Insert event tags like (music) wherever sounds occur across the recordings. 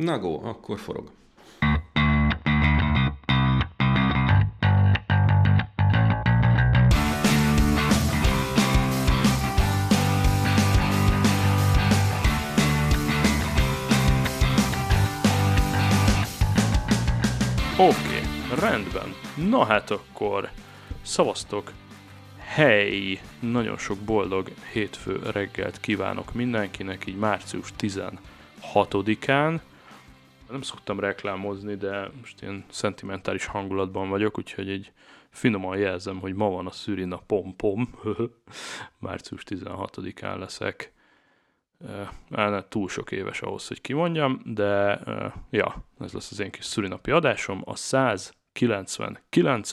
Na go, akkor forog. Oké, okay, rendben. Na hát akkor, szavaztok. Hely, nagyon sok boldog hétfő reggelt kívánok mindenkinek, így március 16-án. Nem szoktam reklámozni, de most ilyen szentimentális hangulatban vagyok, úgyhogy egy finoman jelzem, hogy ma van a szűrina pom-pom. (laughs) március 16-án leszek uh, túl sok éves ahhoz, hogy kimondjam, de ja, ez lesz az én kis szülinapi adásom, a 199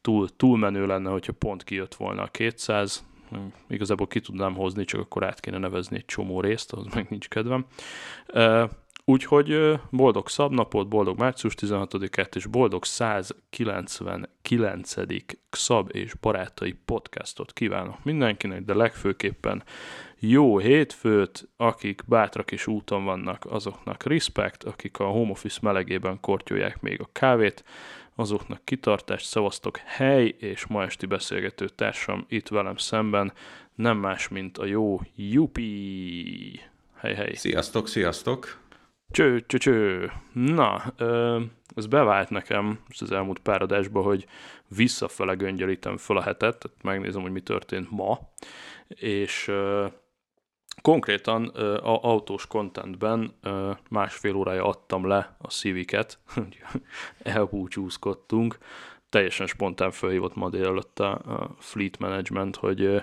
túl, túl menő lenne, hogyha pont kijött volna a 200, hm, igazából ki tudnám hozni, csak akkor át kéne nevezni egy csomó részt, az meg nincs kedvem. Úgyhogy boldog szabnapot, boldog március 16-át és boldog 199. Xab és barátai podcastot kívánok mindenkinek, de legfőképpen jó hétfőt, akik bátrak és úton vannak, azoknak respekt, akik a home office melegében kortyolják még a kávét, azoknak kitartást, szavaztok hely, és ma esti beszélgető társam itt velem szemben nem más, mint a jó Jupi. Hely, hely. Sziasztok, sziasztok. Cső, cső, cső. Na, ez bevált nekem az elmúlt pár adásban, hogy visszafele göngyölítem fel a hetet, tehát megnézem, hogy mi történt ma, és konkrétan a autós contentben másfél órája adtam le a Civic-et, (laughs) elbúcsúzkodtunk, teljesen spontán felhívott ma délelőtt a Fleet Management, hogy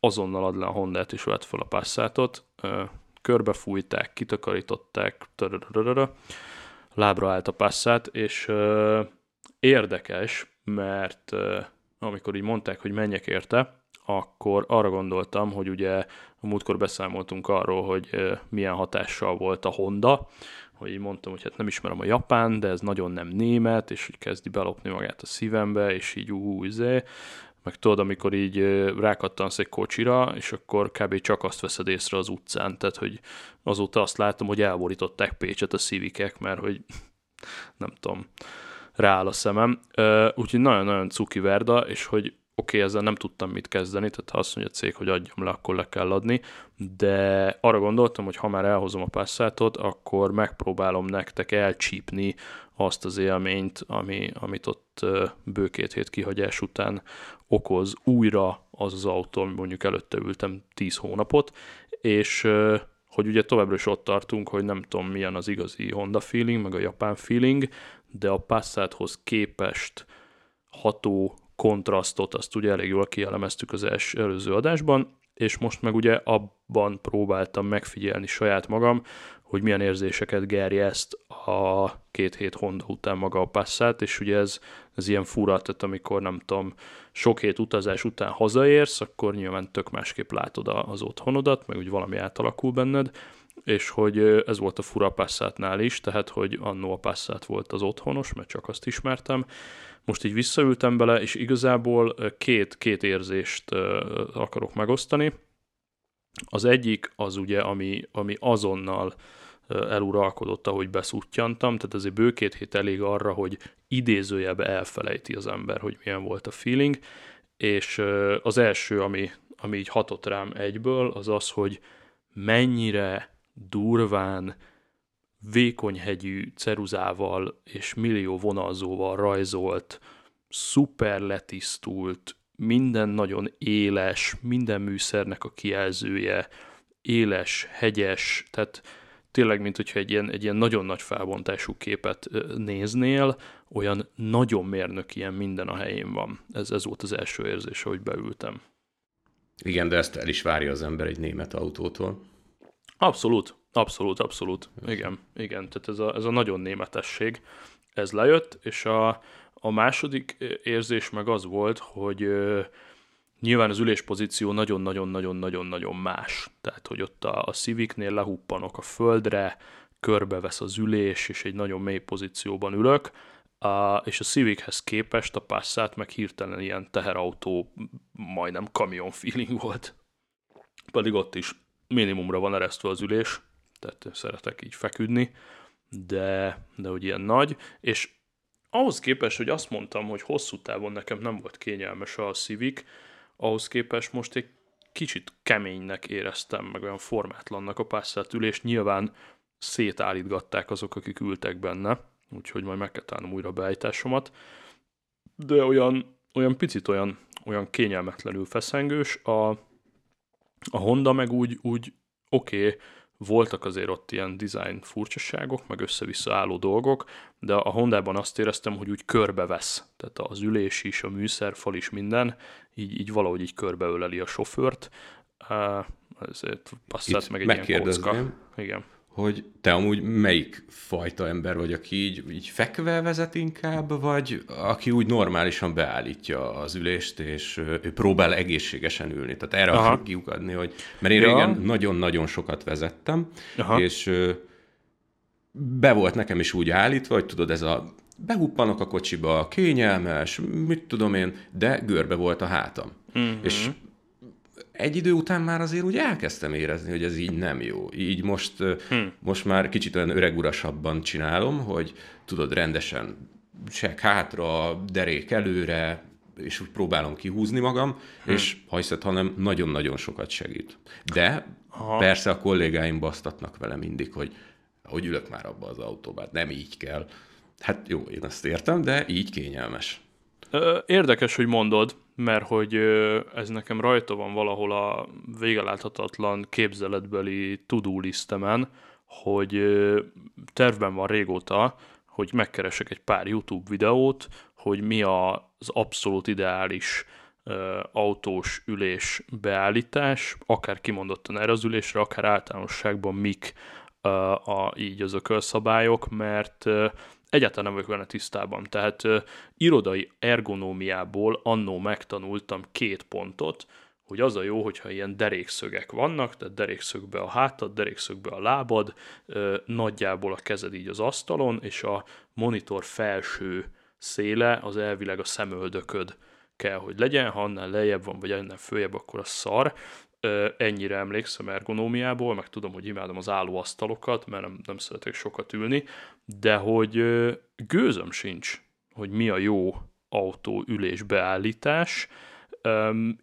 azonnal ad le a Honda-t és vett fel a Passatot, körbefújták, kitakarították, lábra állt a passzát, és érdekes, mert amikor így mondták, hogy menjek érte, akkor arra gondoltam, hogy ugye a múltkor beszámoltunk arról, hogy milyen hatással volt a Honda, hogy így mondtam, hogy hát nem ismerem a japán, de ez nagyon nem német, és hogy kezdi belopni magát a szívembe, és így ú, izé, meg tudod, amikor így rákattansz egy kocsira, és akkor kb. csak azt veszed észre az utcán, tehát hogy azóta azt látom, hogy elborították Pécset a szívikek, mert hogy (laughs) nem tudom, rááll a szemem. Úgyhogy nagyon-nagyon cuki verda, és hogy oké, okay, ezzel nem tudtam mit kezdeni, tehát ha azt mondja a cég, hogy adjam le, akkor le kell adni, de arra gondoltam, hogy ha már elhozom a passátot, akkor megpróbálom nektek elcsípni azt az élményt, ami, amit ott bő két hét kihagyás után okoz újra az az autó, ami mondjuk előtte ültem 10 hónapot, és hogy ugye továbbra is ott tartunk, hogy nem tudom milyen az igazi Honda feeling, meg a japán feeling, de a Passathoz képest ható kontrasztot, azt ugye elég jól kielemeztük az els, előző adásban, és most meg ugye abban próbáltam megfigyelni saját magam, hogy milyen érzéseket gerjeszt a két hét Honda után maga a Passat, és ugye ez, ez ilyen fura, tehát amikor nem tudom, sok hét utazás után hazaérsz, akkor nyilván tök másképp látod az otthonodat, meg úgy valami átalakul benned, és hogy ez volt a fura Passatnál is, tehát hogy annó a Passat volt az otthonos, mert csak azt ismertem, most így visszaültem bele, és igazából két, két érzést akarok megosztani. Az egyik az ugye, ami, ami azonnal eluralkodott, ahogy beszúttyantam, tehát azért bő két hét elég arra, hogy idézőjebe elfelejti az ember, hogy milyen volt a feeling, és az első, ami, ami így hatott rám egyből, az az, hogy mennyire durván vékonyhegyű ceruzával és millió vonalzóval rajzolt, szuper letisztult, minden nagyon éles, minden műszernek a kijelzője, éles, hegyes, tehát tényleg, mint hogyha egy ilyen, egy ilyen nagyon nagy felbontású képet néznél, olyan nagyon mérnök ilyen minden a helyén van. Ez, ez volt az első érzés, hogy beültem. Igen, de ezt el is várja az ember egy német autótól. Abszolút, abszolút, abszolút. Igen, igen, tehát ez a, ez a nagyon németesség, ez lejött, és a, a második érzés meg az volt, hogy nyilván az üléspozíció nagyon-nagyon-nagyon-nagyon-nagyon más. Tehát, hogy ott a, a Civicnél lehuppanok a földre, körbevesz az ülés, és egy nagyon mély pozícióban ülök, a, és a Civichez képest a Passat meg hirtelen ilyen teherautó, majdnem kamion feeling volt. Pedig ott is minimumra van eresztve az ülés, tehát szeretek így feküdni, de, de hogy ilyen nagy, és ahhoz képest, hogy azt mondtam, hogy hosszú távon nekem nem volt kényelmes a Civic, ahhoz képest most egy kicsit keménynek éreztem, meg olyan formátlannak a Passat ülés. Nyilván szétállítgatták azok, akik ültek benne, úgyhogy majd meg kell találnom újra beállításomat. De olyan, olyan picit olyan, olyan kényelmetlenül feszengős. A, a Honda meg úgy, úgy oké, okay, voltak azért ott ilyen design furcsaságok, meg össze-vissza álló dolgok, de a Hondában azt éreztem, hogy úgy körbevesz. Tehát az ülés is, a műszerfal is, minden, így, így valahogy így körbeöleli a sofőrt. Ezért passzát meg egy ilyen kocka. Igen hogy te amúgy melyik fajta ember vagy, aki így, így fekve vezet inkább, vagy aki úgy normálisan beállítja az ülést, és ő próbál egészségesen ülni. Tehát erre Aha. akarok kiukadni, hogy mert én ja. régen nagyon-nagyon sokat vezettem, Aha. és be volt nekem is úgy állítva, hogy tudod, ez a behuppanok a kocsiba, kényelmes, mit tudom én, de görbe volt a hátam. Uh-huh. És egy idő után már azért úgy elkezdtem érezni, hogy ez így nem jó. Így most, hmm. most már kicsit olyan öregurasabban csinálom, hogy tudod, rendesen sek hátra, derék előre, és úgy próbálom kihúzni magam, hmm. és ha hiszed, hanem nagyon-nagyon sokat segít. De Aha. persze a kollégáim basztatnak vele mindig, hogy hogy ülök már abba az autóba, hát nem így kell. Hát jó, én azt értem, de így kényelmes. Érdekes, hogy mondod, mert hogy ez nekem rajta van valahol a végeláthatatlan képzeletbeli to-do listemen, hogy tervben van régóta, hogy megkeresek egy pár YouTube videót, hogy mi az abszolút ideális autós ülés beállítás, akár kimondottan erre az ülésre, akár általánosságban mik a, így az ökölszabályok, mert egyáltalán nem vagyok vele tisztában. Tehát uh, irodai ergonómiából annó megtanultam két pontot, hogy az a jó, hogyha ilyen derékszögek vannak, tehát derékszögbe a hátad, derékszögbe a lábad, uh, nagyjából a kezed így az asztalon, és a monitor felső széle az elvileg a szemöldököd kell, hogy legyen, ha annál lejjebb van, vagy annál följebb, akkor a szar. Ennyire emlékszem ergonómiából, meg tudom, hogy imádom az állóasztalokat, mert nem, nem szeretek sokat ülni, de hogy gőzöm sincs, hogy mi a jó autó ülés beállítás.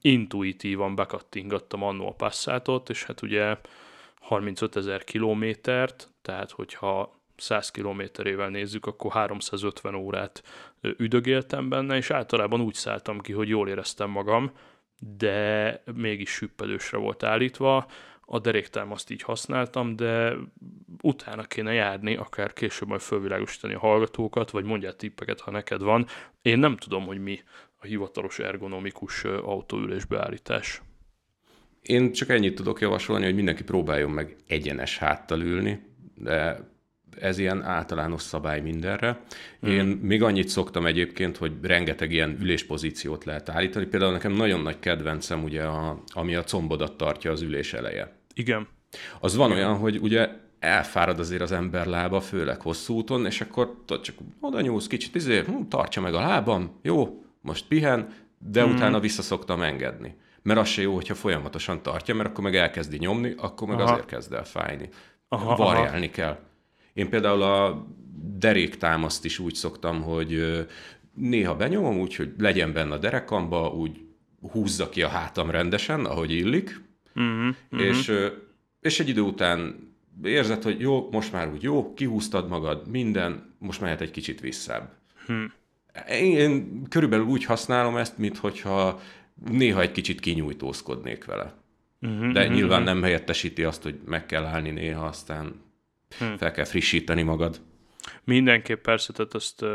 Intuitívan bekattingattam annó a passátot, és hát ugye 35 ezer kilométert, tehát hogyha 100 kilométerével nézzük, akkor 350 órát üdögéltem benne, és általában úgy szálltam ki, hogy jól éreztem magam, de mégis süppedősre volt állítva. A deréktámaszt így használtam, de utána kéne járni, akár később majd fölvilágosítani a hallgatókat, vagy mondjál tippeket, ha neked van. Én nem tudom, hogy mi a hivatalos ergonomikus autóülés beállítás. Én csak ennyit tudok javasolni, hogy mindenki próbáljon meg egyenes háttal ülni, de ez ilyen általános szabály mindenre. Én mm. még annyit szoktam egyébként, hogy rengeteg ilyen üléspozíciót lehet állítani. Például nekem nagyon nagy kedvencem, ugye, a, ami a combodat tartja az ülés eleje. Igen. Az van Igen. olyan, hogy ugye elfárad azért az ember lába, főleg hosszú úton, és akkor tudod, csak oda nyúlsz kicsit, izé, hm, tartsa meg a lábam, jó, most pihen, de mm. utána vissza szoktam engedni. Mert az se jó, hogyha folyamatosan tartja, mert akkor meg elkezdi nyomni, akkor meg aha. azért kezd el fájni. Aha, Variálni aha. kell. Én például a deréktámaszt is úgy szoktam, hogy néha benyomom úgy, hogy legyen benne a derekamba, úgy húzza ki a hátam rendesen, ahogy illik, uh-huh, uh-huh. És, és egy idő után érzed, hogy jó, most már úgy jó, kihúztad magad, minden, most mehet egy kicsit visszább. Hmm. Én, én körülbelül úgy használom ezt, mintha néha egy kicsit kinyújtózkodnék vele. Uh-huh, De uh-huh. nyilván nem helyettesíti azt, hogy meg kell állni néha, aztán hmm. fel kell frissíteni magad. Mindenképp persze, tehát azt uh,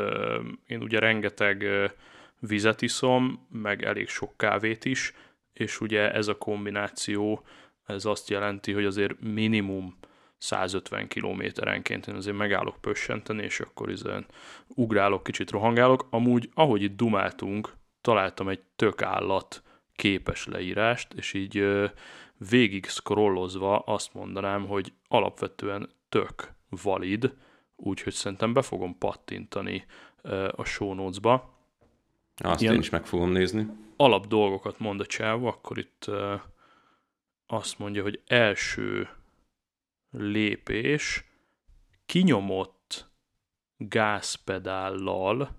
én ugye rengeteg uh, vizet iszom, meg elég sok kávét is, és ugye ez a kombináció, ez azt jelenti, hogy azért minimum 150 kilométerenként én azért megállok pössenteni, és akkor izen ugrálok, kicsit rohangálok. Amúgy, ahogy itt dumáltunk, találtam egy tök állat képes leírást, és így végig scrollozva azt mondanám, hogy alapvetően tök valid, úgyhogy szerintem be fogom pattintani a show notes-ba. Azt Ilyen én is meg fogom nézni. Alap dolgokat mond a csávó, akkor itt azt mondja, hogy első lépés kinyomott gázpedállal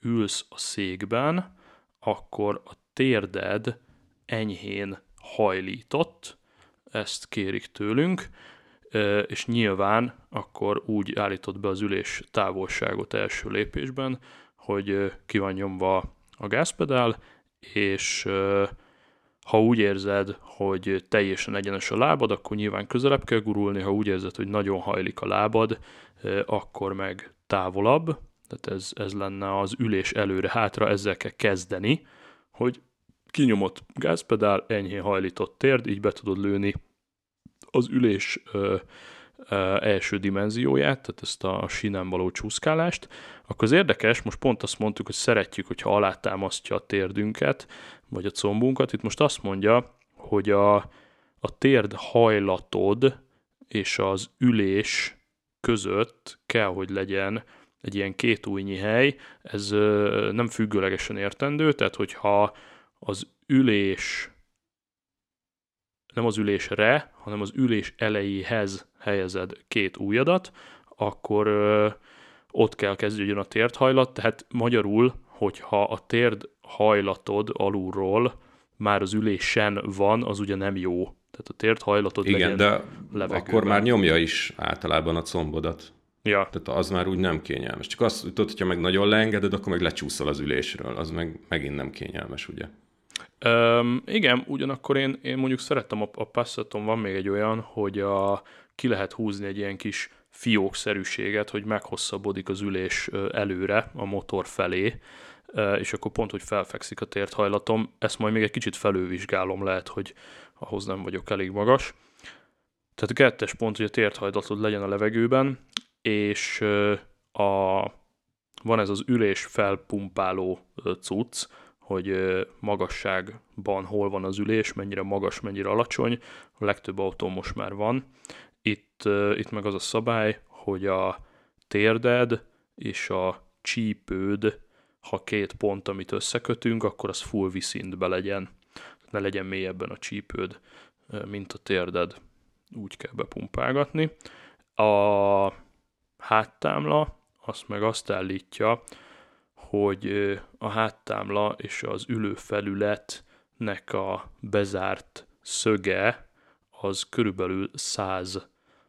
ülsz a székben, akkor a térded enyhén hajlított, ezt kérik tőlünk, és nyilván akkor úgy állított be az ülés távolságot első lépésben, hogy ki van nyomva a gázpedál, és ha úgy érzed, hogy teljesen egyenes a lábad, akkor nyilván közelebb kell gurulni, ha úgy érzed, hogy nagyon hajlik a lábad, akkor meg távolabb, tehát ez, ez lenne az ülés előre-hátra, ezzel kell kezdeni, hogy kinyomott gázpedál, enyhén hajlított térd, így be tudod lőni az ülés első dimenzióját, tehát ezt a sínen való csúszkálást, akkor az érdekes, most pont azt mondtuk, hogy szeretjük, hogyha alátámasztja a térdünket, vagy a combunkat. Itt most azt mondja, hogy a, a térd hajlatod és az ülés között kell, hogy legyen egy ilyen két újnyi hely, ez nem függőlegesen értendő, tehát hogyha az ülés nem az ülésre, hanem az ülés elejéhez helyezed két újadat, akkor ott kell kezdődjön a térdhajlat, tehát magyarul, hogyha a térd hajlatod alulról már az ülésen van, az ugye nem jó. Tehát a tért hajlatod Igen, de levegőben. akkor már nyomja is általában a combodat. Ja, Tehát az már úgy nem kényelmes. Csak azt tudod, hogyha meg nagyon leengeded, akkor meg lecsúszol az ülésről. Az meg megint nem kényelmes, ugye? Üm, igen, ugyanakkor én, én mondjuk szerettem, a, a Passaton van még egy olyan, hogy a, ki lehet húzni egy ilyen kis fiókszerűséget, hogy meghosszabbodik az ülés előre a motor felé, és akkor pont, hogy felfekszik a térthajlatom. Ezt majd még egy kicsit felővizsgálom, lehet, hogy ahhoz nem vagyok elég magas. Tehát a kettes pont, hogy a térthajlatod legyen a levegőben, és a, van ez az ülés felpumpáló cucc, hogy magasságban hol van az ülés, mennyire magas, mennyire alacsony. A legtöbb autó most már van. Itt, itt meg az a szabály, hogy a térded és a csípőd, ha két pont, amit összekötünk, akkor az full viszintbe legyen. Ne legyen mélyebben a csípőd, mint a térded. Úgy kell bepumpálgatni. A háttámla, azt meg azt állítja, hogy a háttámla és az ülőfelületnek a bezárt szöge az körülbelül 100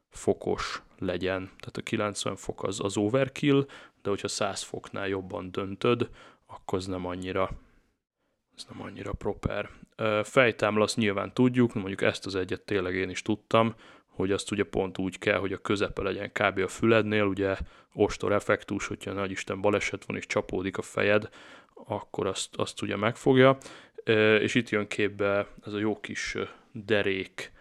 fokos legyen. Tehát a 90 fok az az overkill, de hogyha 100 foknál jobban döntöd, akkor az nem annyira ez nem annyira proper. Fejtámla azt nyilván tudjuk, mondjuk ezt az egyet tényleg én is tudtam, hogy azt ugye pont úgy kell, hogy a közepe legyen kb. a fülednél, ugye ostor effektus, hogyha nagy Isten baleset van és csapódik a fejed, akkor azt, azt ugye megfogja. És itt jön képbe ez a jó kis derék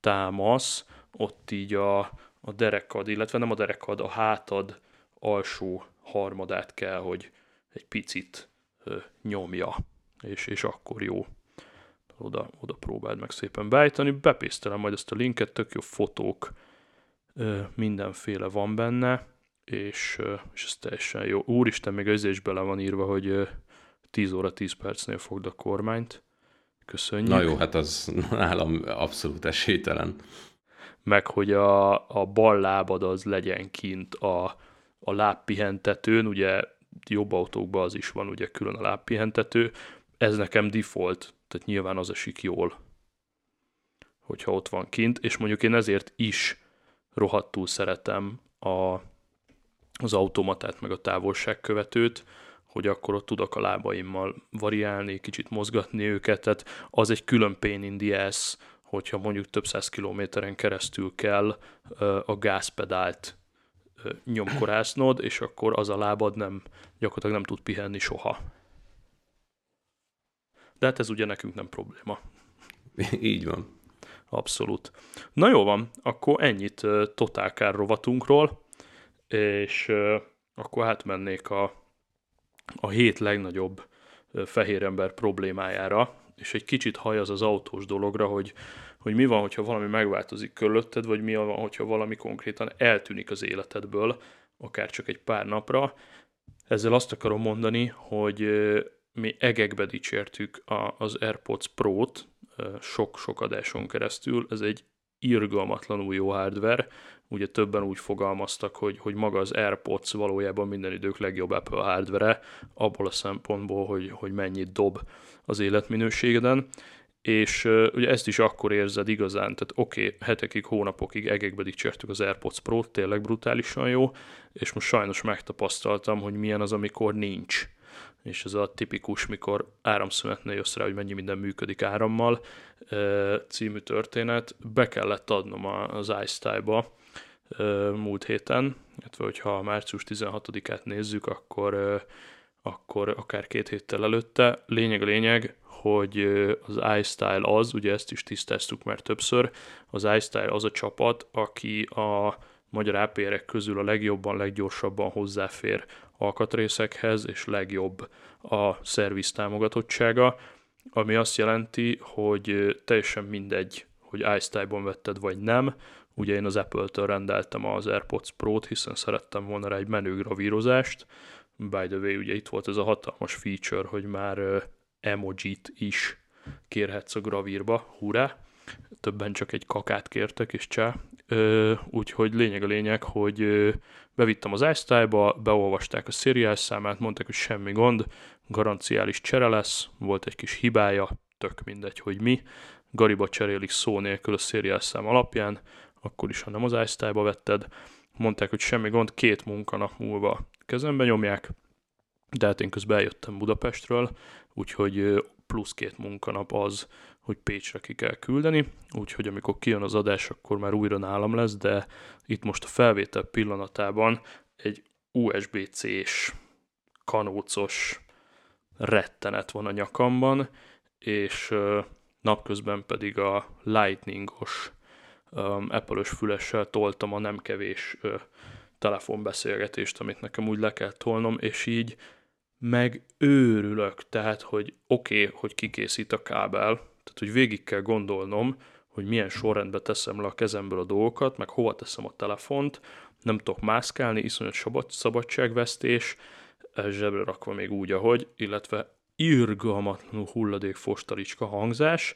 támasz, ott így a, a derekad, illetve nem a derekad, a hátad alsó harmadát kell, hogy egy picit nyomja, és, és akkor jó. Oda, oda próbáld meg szépen beállítani. Bepésztelem majd ezt a linket, tök jó fotók, mindenféle van benne, és, és ez teljesen jó. Úristen, még ez is bele van írva, hogy ö, 10 óra 10 percnél fogd a kormányt. Köszönjük. Na jó, hát az nálam abszolút esélytelen. Meg, hogy a, a bal lábad az legyen kint a, a lábpihentetőn, ugye jobb autókban az is van, ugye külön a lábpihentető, ez nekem default, tehát nyilván az esik jól, hogyha ott van kint, és mondjuk én ezért is rohadtul szeretem a, az automatát, meg a távolságkövetőt, hogy akkor ott tudok a lábaimmal variálni, kicsit mozgatni őket, tehát az egy külön pain in the ass, hogyha mondjuk több száz kilométeren keresztül kell a gázpedált nyomkorásznod, és akkor az a lábad nem, gyakorlatilag nem tud pihenni soha. De hát ez ugye nekünk nem probléma. (laughs) Így van. Abszolút. Na jó van, akkor ennyit Total Car rovatunkról, és akkor átmennék a, a hét legnagyobb fehér ember problémájára, és egy kicsit hajaz az autós dologra, hogy, hogy mi van, hogyha valami megváltozik körülötted, vagy mi van, hogyha valami konkrétan eltűnik az életedből, akár csak egy pár napra. Ezzel azt akarom mondani, hogy mi egekbe dicsértük a, az AirPods Pro-t sok-sok adáson keresztül. Ez egy irgalmatlanul jó hardware, ugye többen úgy fogalmaztak, hogy, hogy maga az AirPods valójában minden idők legjobb Apple hardware abból a szempontból, hogy, hogy mennyit dob az életminőségeden, és ugye ezt is akkor érzed igazán, tehát oké, okay, hetekig, hónapokig, egekbe dicsértük az AirPods Pro, tényleg brutálisan jó, és most sajnos megtapasztaltam, hogy milyen az, amikor nincs. És ez a tipikus, mikor áramszünetnél jössz rá, hogy mennyi minden működik árammal, című történet, be kellett adnom az iStyle-ba múlt héten, illetve hogyha március 16-át nézzük, akkor akkor akár két héttel előtte. Lényeg a lényeg, hogy az iStyle az, ugye ezt is tisztáztuk már többször, az iStyle az a csapat, aki a magyar APR-ek közül a legjobban, leggyorsabban hozzáfér alkatrészekhez, és legjobb a szerviz támogatottsága, ami azt jelenti, hogy teljesen mindegy, hogy iStyle-ban vetted vagy nem, ugye én az Apple-től rendeltem az AirPods Pro-t, hiszen szerettem volna rá egy menő gravírozást, by the way, ugye itt volt ez a hatalmas feature, hogy már emojit is kérhetsz a gravírba, hurrá! Többen csak egy kakát kértek, és csá. Úgyhogy lényeg a lényeg, hogy bevittem az iStyle-ba, beolvasták a szériás számát, mondták, hogy semmi gond, garanciális csere lesz, volt egy kis hibája, tök mindegy, hogy mi. Gariba cserélik szó nélkül a szériás szám alapján, akkor is, ha nem az iStyle-ba vetted. Mondták, hogy semmi gond, két munkanap múlva kezembe nyomják, de hát én közben eljöttem Budapestről, úgyhogy plusz két munkanap az, hogy Pécsre ki kell küldeni, úgyhogy amikor kijön az adás, akkor már újra nálam lesz, de itt most a felvétel pillanatában egy USB-C-s kanócos rettenet van a nyakamban, és napközben pedig a lightningos Apple-ös fülessel toltam a nem kevés telefonbeszélgetést, amit nekem úgy le kell tolnom, és így meg őrülök, tehát, hogy oké, okay, hogy kikészít a kábel, tehát, hogy végig kell gondolnom, hogy milyen sorrendbe teszem le a kezemből a dolgokat, meg hova teszem a telefont, nem tudok mászkálni, iszonyat szabad, szabadságvesztés, zsebre rakva még úgy, ahogy, illetve irgalmatlanul hulladék fostalicska hangzás,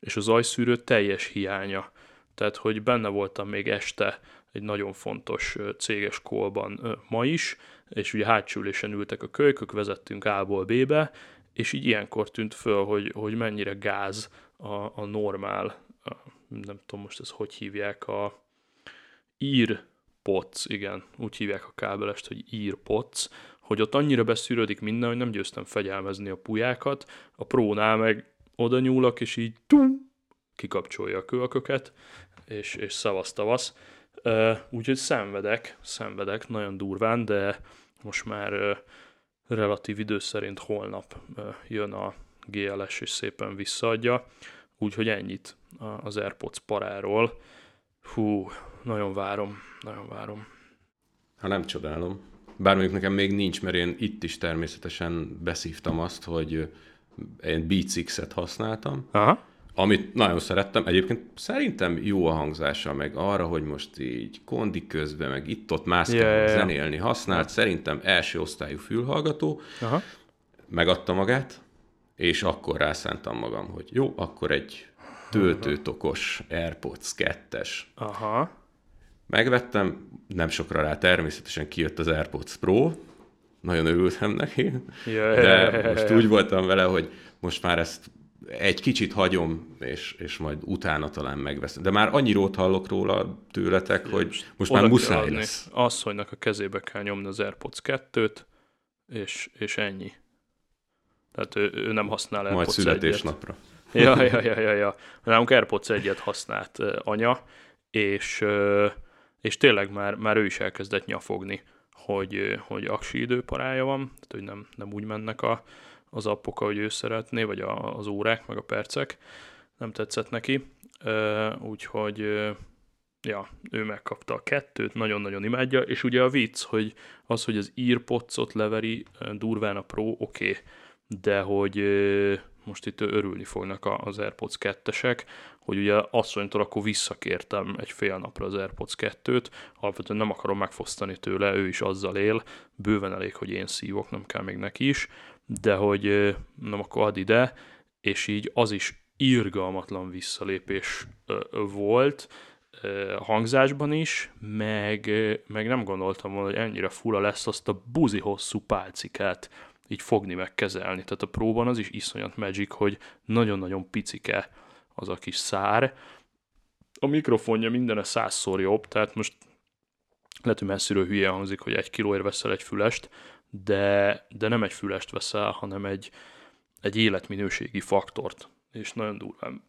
és az ajszűrő teljes hiánya. Tehát, hogy benne voltam még este egy nagyon fontos céges kolban ma is, és ugye hátsülésen ültek a kölykök, vezettünk A-ból B-be, és így ilyenkor tűnt föl, hogy, hogy mennyire gáz a, a normál, a, nem tudom most ezt hogy hívják, a ír poc, igen, úgy hívják a kábelest, hogy ír poc, hogy ott annyira beszűrődik minden, hogy nem győztem fegyelmezni a pulyákat, a prónál meg oda nyúlok, és így tum, kikapcsolja a kölköket, és, és szavasz tavasz. Úgyhogy szenvedek, szenvedek nagyon durván, de most már relatív idő szerint holnap jön a GLS és szépen visszaadja, úgyhogy ennyit az AirPods paráról. Hú, nagyon várom, nagyon várom. Ha nem csodálom. Bár mondjuk nekem még nincs, mert én itt is természetesen beszívtam azt, hogy én Beats X-et használtam, Aha amit nagyon szerettem, egyébként szerintem jó a hangzása, meg arra, hogy most így kondi közben, meg itt-ott mászkálni, yeah, yeah, zenélni használt, szerintem első osztályú fülhallgató, Aha. megadta magát, és akkor rászántam magam, hogy jó, akkor egy töltőtokos AirPods 2-es. Aha. Megvettem, nem sokra rá természetesen kijött az AirPods Pro, nagyon örültem neki, yeah, de most úgy voltam vele, hogy most már ezt egy kicsit hagyom, és, és majd utána talán megveszem. De már annyi rót hallok róla tőletek, hogy most, most már muszáj lesz. Asszonynak a kezébe kell nyomni az AirPods 2-t, és, és ennyi. Tehát ő, ő nem használ AirPods Majd születésnapra. Ja, ja, ja, ja, ja. Nálunk AirPods egyet használt anya, és, és tényleg már, már ő is elkezdett nyafogni, hogy, hogy aksi időparája van, tehát hogy nem, nem úgy mennek a, az appok, hogy ő szeretné, vagy a, az órák, meg a percek. Nem tetszett neki. Úgyhogy ja, ő megkapta a kettőt, nagyon-nagyon imádja, és ugye a vicc, hogy az, hogy az írpocot leveri durván a Pro, oké, okay, de hogy most itt örülni fognak az AirPods 2-esek, hogy ugye asszonytól akkor visszakértem egy fél napra az AirPods 2-t, alapvetően nem akarom megfosztani tőle, ő is azzal él, bőven elég, hogy én szívok, nem kell még neki is, de hogy nem akkor add ide, és így az is irgalmatlan visszalépés volt, hangzásban is, meg, meg nem gondoltam volna, hogy ennyire fura lesz azt a buzi hosszú pálcikát így fogni meg kezelni. Tehát a próban az is iszonyat magic, hogy nagyon-nagyon picike az a kis szár. A mikrofonja minden a százszor jobb, tehát most lehet, hogy messziről hülye hangzik, hogy egy kilóért veszel egy fülest, de, de nem egy fülest veszel, hanem egy, egy életminőségi faktort. És nagyon durván.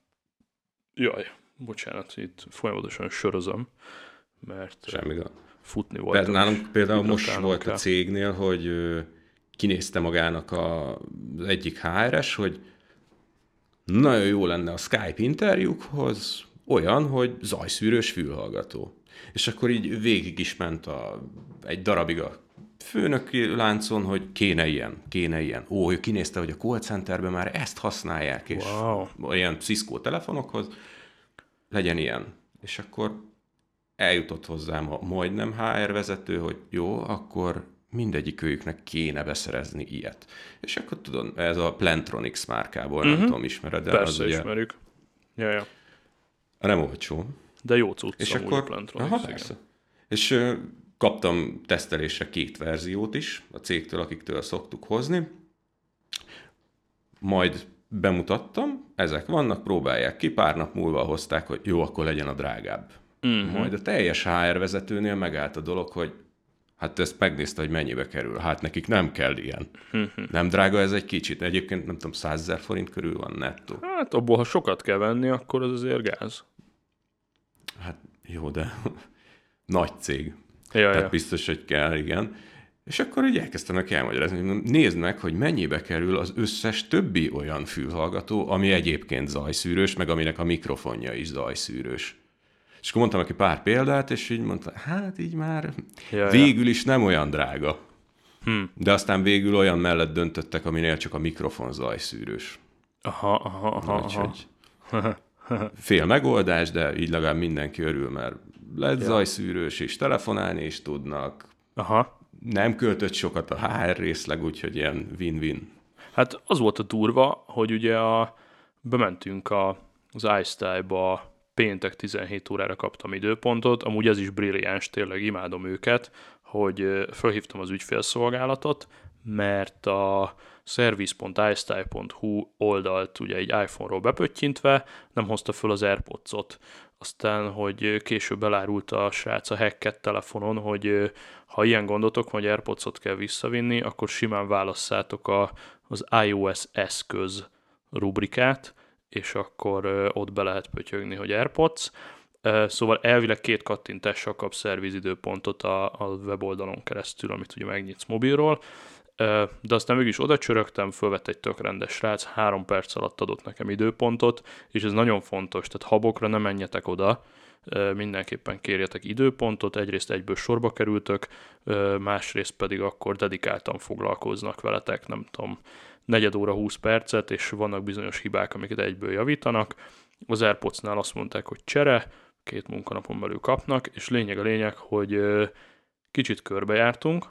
Jaj, bocsánat, itt folyamatosan sörözöm, mert Semmi gond. futni volt. Nálunk például most volt a cégnél, hogy kinézte magának a, az egyik HRS, hogy nagyon jó lenne a Skype interjúkhoz olyan, hogy zajszűrős fülhallgató. És akkor így végig is ment a, egy darabig a főnöki láncon, hogy kéne ilyen, kéne ilyen. Ó, ő kinézte, hogy a call centerben már ezt használják, és Wow. olyan Cisco telefonokhoz legyen ilyen. És akkor eljutott hozzám a majdnem HR vezető, hogy jó, akkor mindegyik őjüknek kéne beszerezni ilyet. És akkor tudom, ez a Plantronics márkából, uh-huh. nem tudom, ismered, de az Persze ugye ismerjük. Ja, ja. nem olcsó. De jó cucc És amúgy a akkor, Plantronics, aha, persze. És kaptam tesztelésre két verziót is a cégtől, akiktől szoktuk hozni. Majd bemutattam, ezek vannak, próbálják ki, pár nap múlva hozták, hogy jó, akkor legyen a drágább. Mhm. Majd a teljes HR vezetőnél megállt a dolog, hogy hát ezt megnézte, hogy mennyibe kerül. Hát nekik nem kell ilyen. Mhm. Nem drága ez egy kicsit. Egyébként nem tudom, 100 ezer forint körül van nettó. Hát abból, ha sokat kell venni, akkor az azért gáz. Hát jó, de (laughs) nagy cég. Ja, Tehát ja. biztos, hogy kell, igen. És akkor így elkezdtem neki elmagyarázni, hogy nézd meg, hogy mennyibe kerül az összes többi olyan fülhallgató, ami egyébként zajszűrős, meg aminek a mikrofonja is zajszűrős. És akkor mondtam neki pár példát, és így mondta, hát így már Ja, ja. végül is nem olyan drága. Hm. De aztán végül olyan mellett döntöttek, aminél csak a mikrofon zajszűrős. Aha, aha, aha, aha. Úgyhogy (laughs) fél megoldás, de így legalább mindenki örül, mert lett ja. zajszűrős, és telefonálni is tudnak, Aha. nem költött sokat a HR részleg, úgyhogy ilyen win-win. Hát az volt a durva, hogy ugye a, bementünk a, az iStyle-ba péntek 17 órára kaptam időpontot, amúgy ez is brilliáns, tényleg imádom őket, hogy ö, fölhívtam az ügyfélszolgálatot, mert a service.istyle.hu oldalt ugye egy iPhone-ról bepöttyintve nem hozta föl az AirPods-ot. Aztán, hogy később elárult a srác a hacket telefonon, hogy ha ilyen gondotok, hogy AirPods-ot kell visszavinni, akkor simán válasszátok a, az iOS eszköz rubrikát, és akkor ott be lehet pötyögni, hogy AirPods. Szóval elvileg két kattintással kapsz szervizidőpontot a, a weboldalon keresztül, amit ugye megnyitsz mobilról, de aztán mégis oda csörögtem, fölvett egy tök rendes srác, három perc alatt adott nekem időpontot, és ez nagyon fontos, tehát habokra nem menjetek oda, mindenképpen kérjetek időpontot, egyrészt egyből sorba kerültök, másrészt pedig akkor dedikáltan foglalkoznak veletek, nem tudom, negyed óra 20 percet, és vannak bizonyos hibák, amiket egyből javítanak. Az AirPods-nál azt mondták, hogy csere, két munkanapon belül kapnak, és lényeg a lényeg, hogy kicsit körbejártunk,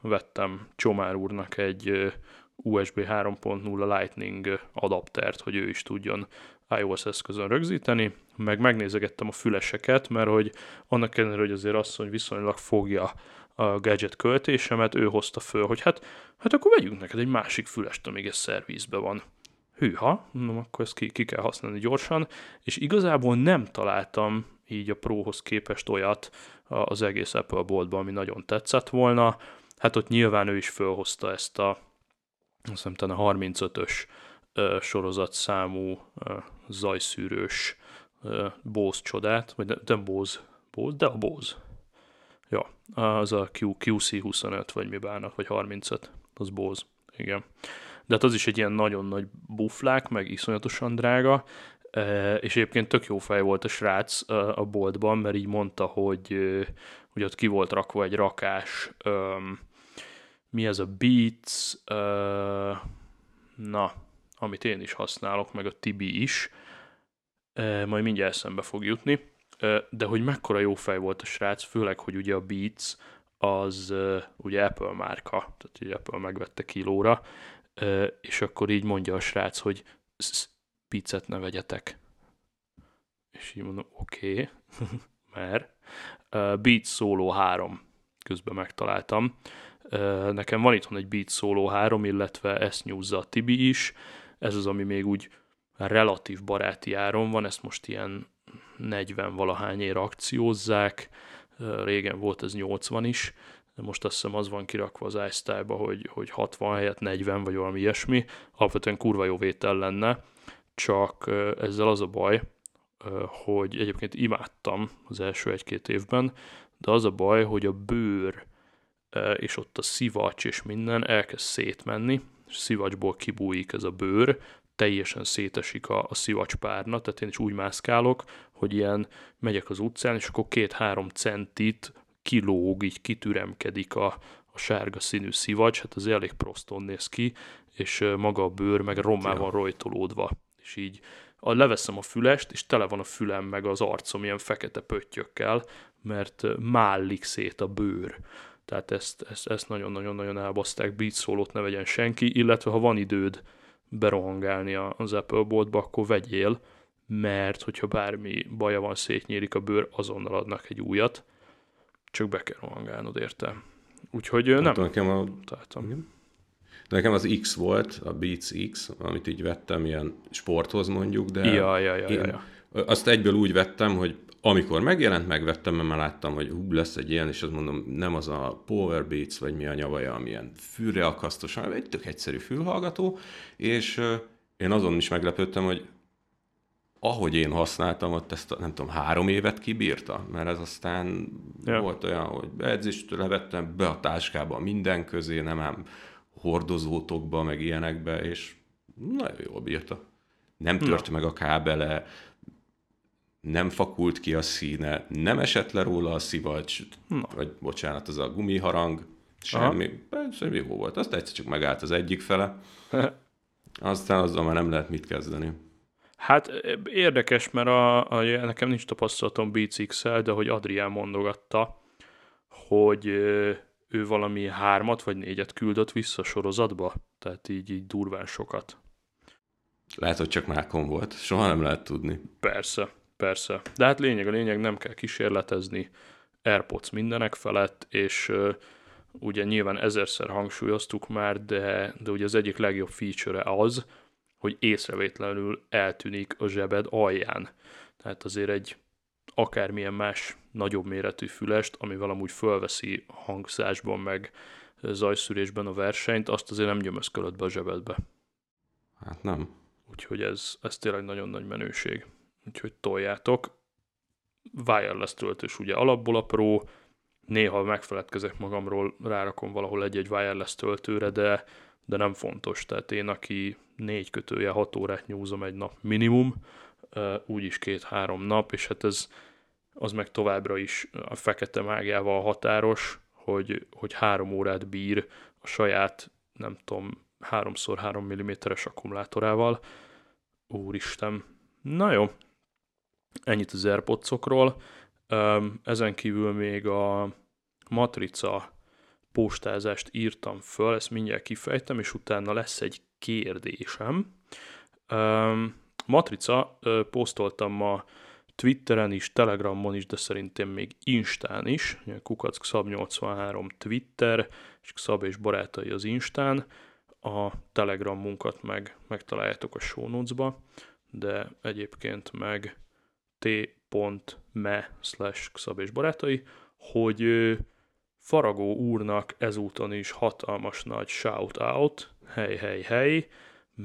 vettem Csomár úrnak egy USB 3.0 Lightning adaptert, hogy ő is tudjon iOS eszközön rögzíteni, meg megnézegettem a füleseket, mert hogy annak ellenére, hogy azért asszony viszonylag fogja a gadget költésemet, ő hozta föl, hogy hát, hát akkor vegyünk neked egy másik fülest, amíg ez szervizbe van. Hűha, mondom, akkor ezt ki, ki kell használni gyorsan, és igazából nem találtam így a Prohoz képest olyat az egész Apple boltban, ami nagyon tetszett volna. Hát ott nyilván ő is fölhozta ezt a, azt hiszem, a 35-ös ö, sorozatszámú zajszűrős Bose csodát, vagy nem, Bose, Bose, de a Bose. Ja, az a Q, QC25, vagy mi bánnak, vagy 35, az Bose, igen. De hát az is egy ilyen nagyon nagy buflák, meg iszonyatosan drága, és egyébként tök jó fej volt a srác a boltban, mert így mondta, hogy, hogy ott ki volt rakva egy rakás, mi ez a Beats, na, amit én is használok, meg a Tibi is, majd mindjárt eszembe fog jutni, de hogy mekkora jó fej volt a srác, főleg, hogy ugye a Beats az ugye Apple márka, tehát ugye Apple megvette kilóra, és akkor így mondja a srác, hogy "Sz- pizzet ne vegyetek. és így mondom, oké, okay. (laughs) mert uh, Beat Solo 3 közben megtaláltam. Uh, nekem van itthon egy Beat Solo 3, illetve ezt nyúzza a Tibi is. Ez az, ami még úgy relatív baráti áron van, ezt most ilyen 40 valahányéra akciózzák, régen volt ez 80 is, de most azt hiszem az van kirakva az iStyle-ba, hogy, hogy 60 helyett 40 vagy valami ilyesmi, alapvetően kurva jó vétel lenne, csak ezzel az a baj, hogy egyébként imádtam az első egy-két évben, de az a baj, hogy a bőr és ott a szivacs és minden elkezd szétmenni, és szivacsból kibújik ez a bőr, teljesen szétesik a, a szivacspárna, tehát én is úgy mászkálok, hogy ilyen megyek az utcán, és akkor két-három centit kilóg, így kitüremkedik a, a sárga színű szivacs, hát az elég proston néz ki, és maga a bőr meg rommá van rojtolódva, és így a, leveszem a fülest, és tele van a fülem meg az arcom ilyen fekete pöttyökkel, mert mállik szét a bőr. Tehát ezt, ezt, ezt nagyon-nagyon-nagyon elbaszták, beat szólót ne vegyen senki, illetve ha van időd berohangálni az Apple boltba, akkor vegyél, mert hogyha bármi baja van, szétnyílik a bőr, azonnal adnak egy újat, csak be kell rohangálnod érte. Úgyhogy nem, nem nekem a... találtam. De nekem az X volt, a Beats X, amit így vettem ilyen sporthoz mondjuk, de ja, ja, ja, ja, ja. azt egyből úgy vettem, hogy amikor megjelent, megvettem, mert már láttam, hogy hú, lesz egy ilyen, és azt mondom, nem az a Power Beats, vagy mi a nyavaja, amilyen fülreakasztós, hanem egy tök egyszerű fülhallgató, és én azon is meglepődtem, hogy ahogy én használtam, ott ezt nem tudom, három évet kibírta, mert ez aztán ja. volt olyan, hogy edzést levettem be a táskába minden közé, nem ám hordozótokba, meg ilyenekbe, és nagyon jól bírta. Nem tört Na. meg a kábele, nem fakult ki a színe, nem esett le róla a szivacs, Na. vagy bocsánat, az a gumiharang, semmi, semmi jó volt. Azt egyszer csak megállt az egyik fele, (laughs) aztán azzal már nem lehet mit kezdeni. Hát érdekes, mert a, a, nekem nincs tapasztalatom Beats de hogy Adrián mondogatta, hogy ő valami hármat vagy négyet küldött vissza sorozatba, tehát így, így durván sokat. Lehet, hogy csak mákon volt, soha nem lehet tudni. Persze, persze. De hát lényeg a lényeg, nem kell kísérletezni, Airpods mindenek felett, és uh, ugye nyilván ezerszer hangsúlyoztuk már, de, de ugye az egyik legjobb feature az, hogy észrevétlenül eltűnik a zsebed alján. Tehát azért egy akármilyen más nagyobb méretű fülest, amivel amúgy fölveszi hangzásban meg zajszűrésben a versenyt, azt azért nem gyömözkölöd be a zsebedbe. Hát nem. Úgyhogy ez, ez tényleg nagyon nagy menőség. Úgyhogy toljátok. Wireless töltős ugye alapból a Pro, néha megfeledkezek magamról, rárakom valahol egy-egy wireless töltőre, de, de nem fontos. Tehát én, aki négy kötője hat órát nyúzom egy nap minimum, úgyis két-három nap, és hát ez az meg továbbra is a fekete mágiával határos, hogy, hogy három órát bír a saját, nem tudom, 3x3 mm-es akkumulátorával. Úristen. Na jó, ennyit az Airpodsokról. Ezen kívül még a matrica postázást írtam föl, ezt mindjárt kifejtem, és utána lesz egy kérdésem. Matrica posztoltam ma Twitteren is, Telegramon is, de szerintem még Instán is. Kukac Xab 83 Twitter, és Xab és barátai az Instán. A Telegramunkat meg megtaláljátok a show notes-ba, de egyébként meg t.me slash Xab és barátai, hogy Faragó úrnak ezúton is hatalmas nagy shout-out, hely, hely, hely,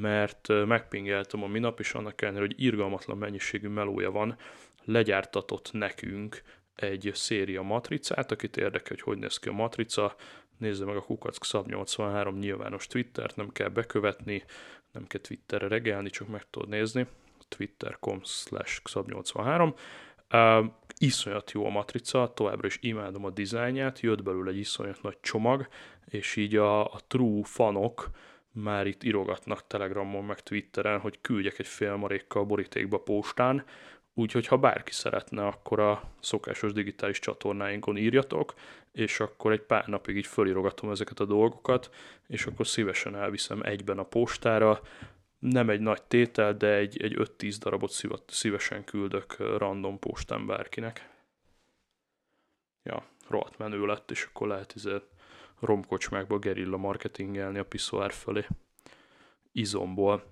mert megpingeltem a minap, és annak ellenére, hogy irgalmatlan mennyiségű melója van, legyártatott nekünk egy széria matricát, akit érdekel, hogy hogy néz ki a matrica, nézze meg a Kukack Szab 83 nyilvános Twittert, nem kell bekövetni, nem kell Twitterre regelni, csak meg tudod nézni, twitter.com slash 83 Uh, iszonyat jó a matrica, továbbra is imádom a dizájnját, jött belőle egy iszonyat nagy csomag, és így a, a true fanok már itt írogatnak Telegramon, meg Twitteren, hogy küldjek egy félmarékkal borítékba postán, úgyhogy ha bárki szeretne, akkor a szokásos digitális csatornáinkon írjatok, és akkor egy pár napig így fölirogatom ezeket a dolgokat, és akkor szívesen elviszem egyben a postára, nem egy nagy tétel, de egy, egy 5-10 darabot szívesen küldök random postán bárkinek. Ja, rohadt menő lett, és akkor lehet ezért romkocsmákba gerilla marketingelni a piszoár fölé izomból.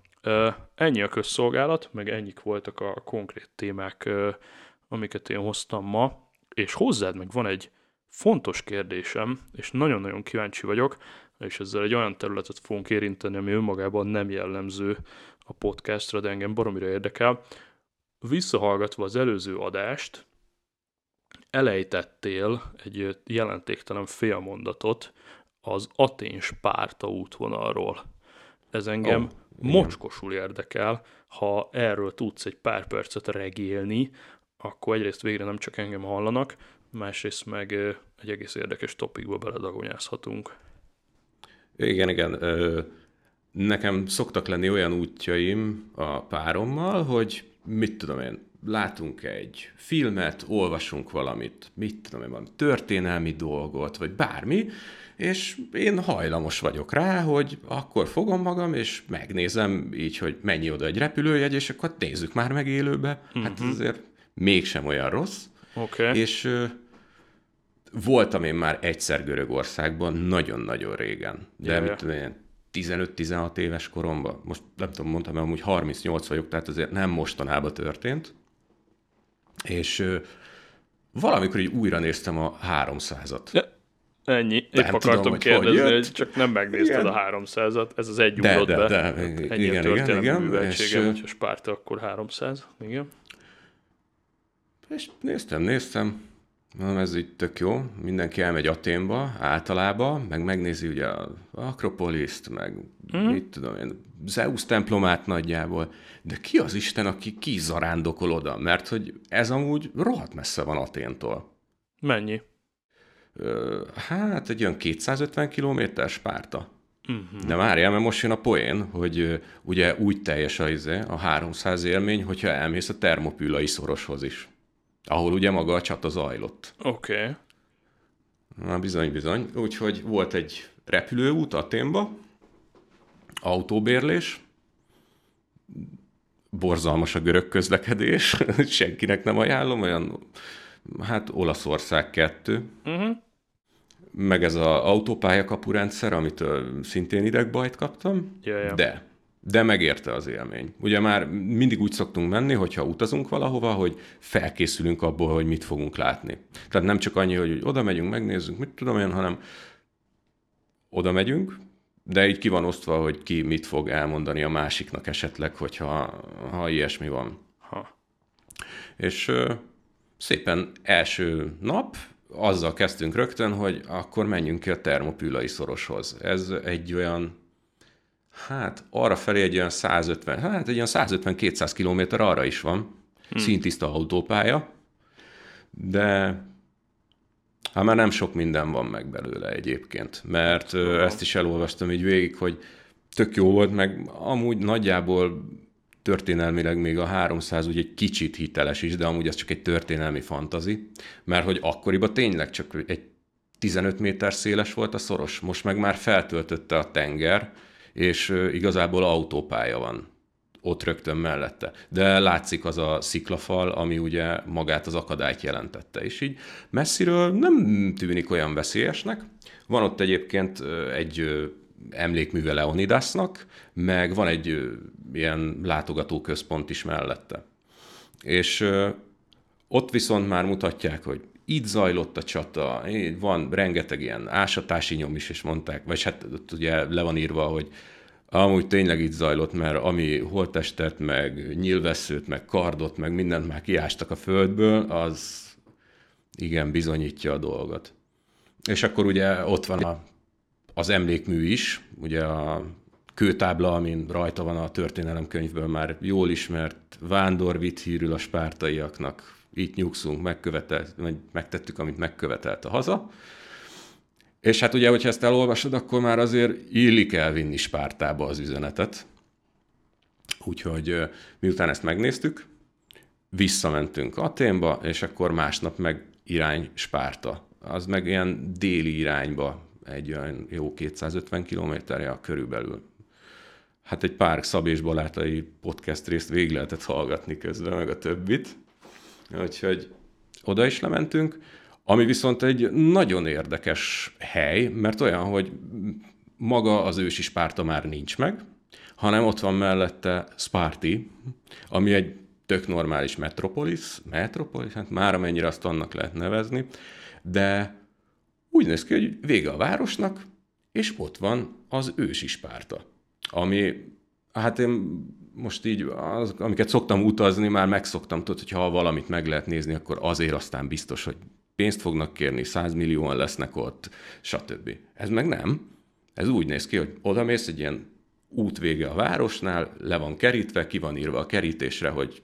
Ennyi a közszolgálat, meg ennyik voltak a konkrét témák, amiket én hoztam ma, és hozzád meg van egy fontos kérdésem, és nagyon-nagyon kíváncsi vagyok, és ezzel egy olyan területet fogunk érinteni, ami önmagában nem jellemző a podcastra, de engem baromira érdekel. Visszahallgatva az előző adást, elejtettél egy jelentéktelen félmondatot az Aténs párta útvonalról. Ez engem oh, mocskosul érdekel, ha erről tudsz egy pár percet regélni, akkor egyrészt végre nem csak engem hallanak, másrészt meg egy egész érdekes topikba beledagonyázhatunk. Igen, igen. Nekem szoktak lenni olyan útjaim a párommal, hogy mit tudom én, látunk egy filmet, olvasunk valamit, mit tudom én, valami történelmi dolgot, vagy bármi, és én hajlamos vagyok rá, hogy akkor fogom magam, és megnézem így, hogy mennyi oda egy repülőjegy, és akkor nézzük már meg élőbe. Uh-huh. Hát ez mhm. azért mégsem olyan rossz. Okay. És uh, voltam én már egyszer Görögországban, nagyon-nagyon régen. De yeah, mit tudom én, 15-16 éves koromban, most nem tudom, mondtam, mert amúgy 38 vagyok, tehát azért nem mostanában történt. És valamikor így újra néztem a 300-at. Ja. Ennyi. Épp nem akartam tudom, kérdezni, hogy, hogy csak nem megnézted igen. a 300-at. Ez az egy ugrott be. De, Ennyi igen, a történelmi igen, műveltségem, hogyha Spárta, akkor 300. Igen. És néztem, néztem. Na, ez így tök jó. Mindenki elmegy Aténba, általában, meg megnézi ugye a Akropoliszt, meg mm. mit tudom én, Zeus templomát nagyjából. De ki az Isten, aki kizarándokol oda? Mert hogy ez amúgy rohadt messze van Aténtól. Mennyi? hát egy olyan 250 kilométer Spárta. Uh-huh. De várjál, mert most jön a poén, hogy ugye úgy teljes a, izé, a 300 élmény, hogyha elmész a termopülai szoroshoz is, ahol ugye maga a csata zajlott. Oké. Okay. Na bizony, bizony. Úgyhogy volt egy repülőút Aténba, autóbérlés, borzalmas a görög közlekedés, (laughs) senkinek nem ajánlom, olyan hát Olaszország kettő, uh-huh. meg ez az autópályakapu rendszer, amit szintén idegbajt kaptam, ja, ja. de de megérte az élmény. Ugye már mindig úgy szoktunk menni, hogyha utazunk valahova, hogy felkészülünk abból, hogy mit fogunk látni. Tehát nem csak annyi, hogy oda megyünk, megnézzük, mit tudom én, hanem oda megyünk, de így ki van osztva, hogy ki mit fog elmondani a másiknak esetleg, hogyha ha ilyesmi van. Ha. És szépen első nap azzal kezdtünk rögtön, hogy akkor menjünk ki a termopülai szoroshoz. Ez egy olyan, hát arra felé egy olyan 150, hát egy olyan 150-200 kilométer arra is van, hmm. szintiszta autópálya, de hát már nem sok minden van meg belőle egyébként, mert hát, ezt is elolvastam így végig, hogy tök jó volt, meg amúgy nagyjából történelmileg még a 300 ugye egy kicsit hiteles is, de amúgy ez csak egy történelmi fantazi, mert hogy akkoriban tényleg csak egy 15 méter széles volt a szoros, most meg már feltöltötte a tenger, és igazából autópálya van ott rögtön mellette. De látszik az a sziklafal, ami ugye magát az akadályt jelentette. És így messziről nem tűnik olyan veszélyesnek. Van ott egyébként egy emlékműve Leonidasnak, meg van egy ilyen látogatóközpont is mellette. És ott viszont már mutatják, hogy itt zajlott a csata, van rengeteg ilyen ásatási nyom is, és mondták, vagy hát ott ugye le van írva, hogy amúgy tényleg itt zajlott, mert ami holttestet, meg nyilvesszőt, meg kardot, meg mindent már kiástak a földből, az igen, bizonyítja a dolgot. És akkor ugye ott van a az emlékmű is, ugye a kőtábla, amin rajta van a történelemkönyvből már jól ismert vándor hírül a spártaiaknak, itt nyugszunk, megkövetelt, vagy megtettük, amit megkövetelt a haza. És hát ugye, hogyha ezt elolvasod, akkor már azért illik elvinni Spártába az üzenetet. Úgyhogy miután ezt megnéztük, visszamentünk Aténba, és akkor másnap meg irány Spárta. Az meg ilyen déli irányba egy olyan jó 250 kilométerje körülbelül. hát egy pár Szab és Balátai podcast részt végig lehetett hallgatni közben, meg a többit. Úgyhogy oda is lementünk. Ami viszont egy nagyon érdekes hely, mert olyan, hogy maga az ősi Spárta már nincs meg, hanem ott van mellette Sparti, ami egy tök normális metropolis, metropolis, hát már amennyire azt annak lehet nevezni, de úgy néz ki, hogy vége a városnak, és ott van az ősi Spárta, ami, hát én most így, az, amiket szoktam utazni, már megszoktam, tudod, hogy ha valamit meg lehet nézni, akkor azért aztán biztos, hogy pénzt fognak kérni, százmillióan lesznek ott, stb. Ez meg nem. Ez úgy néz ki, hogy oda mész egy ilyen út vége a városnál, le van kerítve, ki van írva a kerítésre, hogy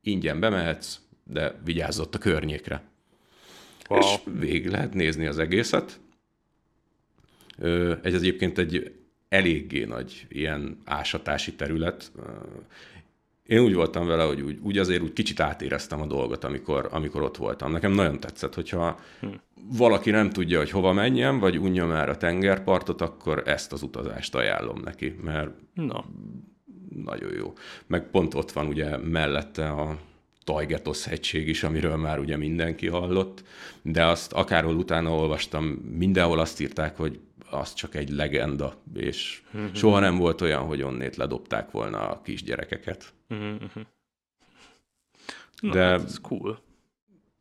ingyen bemehetsz, de vigyázzott a környékre. Wow. És végig lehet nézni az egészet. Ez egyébként egy eléggé nagy ilyen ásatási terület. Én úgy voltam vele, hogy úgy, úgy azért úgy kicsit átéreztem a dolgot, amikor, amikor ott voltam. Nekem nagyon tetszett, hogyha hm. valaki nem tudja, hogy hova menjen, vagy unja már a tengerpartot, akkor ezt az utazást ajánlom neki, mert Na. nagyon jó. Meg pont ott van ugye mellette a Tajgetosz hegység is, amiről már ugye mindenki hallott, de azt akárhol utána olvastam, mindenhol azt írták, hogy az csak egy legenda, és uh-huh. soha nem volt olyan, hogy onnét ledobták volna a kisgyerekeket. Uh-huh. Na, De hát ez cool.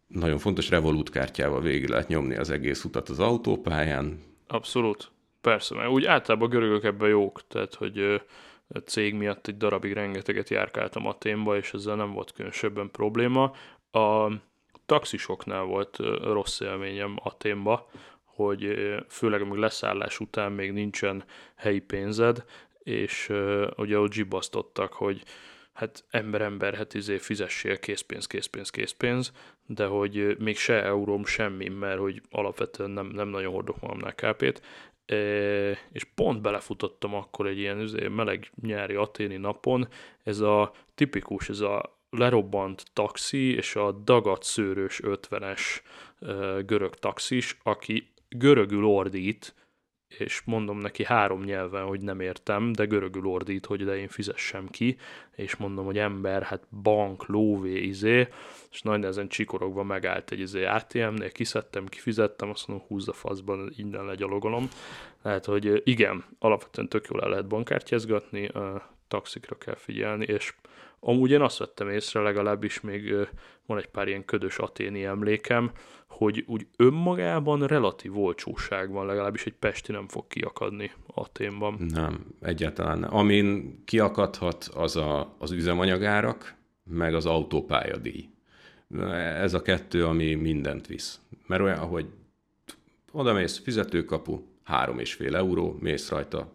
Nagyon fontos Revolut kártyával végig lehet nyomni az egész utat az autópályán. Abszolút. Persze, mert úgy általában a görögök ebben jók, tehát hogy a cég miatt egy darabig rengeteget járkáltam Aténba, és ezzel nem volt különösebben probléma. A taxisoknál volt rossz élményem Aténba, hogy főleg amíg leszállás után még nincsen helyi pénzed, és uh, ugye ott zsibasztottak, hogy hát ember-ember, hát izé fizessél készpénz, készpénz, készpénz, de hogy még se euróm, semmi, mert hogy alapvetően nem, nem nagyon hordok magamnál kápét, és pont belefutottam akkor egy ilyen izé, meleg nyári aténi napon, ez a tipikus, ez a lerobbant taxi és a dagat szőrös 50-es görög taxis, aki görögül ordít, és mondom neki három nyelven, hogy nem értem, de görögül ordít, hogy de én fizessem ki, és mondom, hogy ember, hát bank, lóvé, izé, és nagy nehezen csikorogva megállt egy izé ATM-nél, kiszedtem, kifizettem, azt mondom, húzza faszban, innen legyalogolom. Tehát, hogy igen, alapvetően tök jól el lehet bankkártyázgatni, taxikra kell figyelni, és amúgy én azt vettem észre, legalábbis még van egy pár ilyen ködös aténi emlékem, hogy úgy önmagában relatív olcsóság van, legalábbis egy Pesti nem fog kiakadni Aténban. Nem, egyáltalán nem. Amin kiakadhat, az a, az üzemanyagárak, meg az autópályadíj. Ez a kettő, ami mindent visz. Mert olyan, hogy oda mész, fizetőkapu, három és fél euró, mész rajta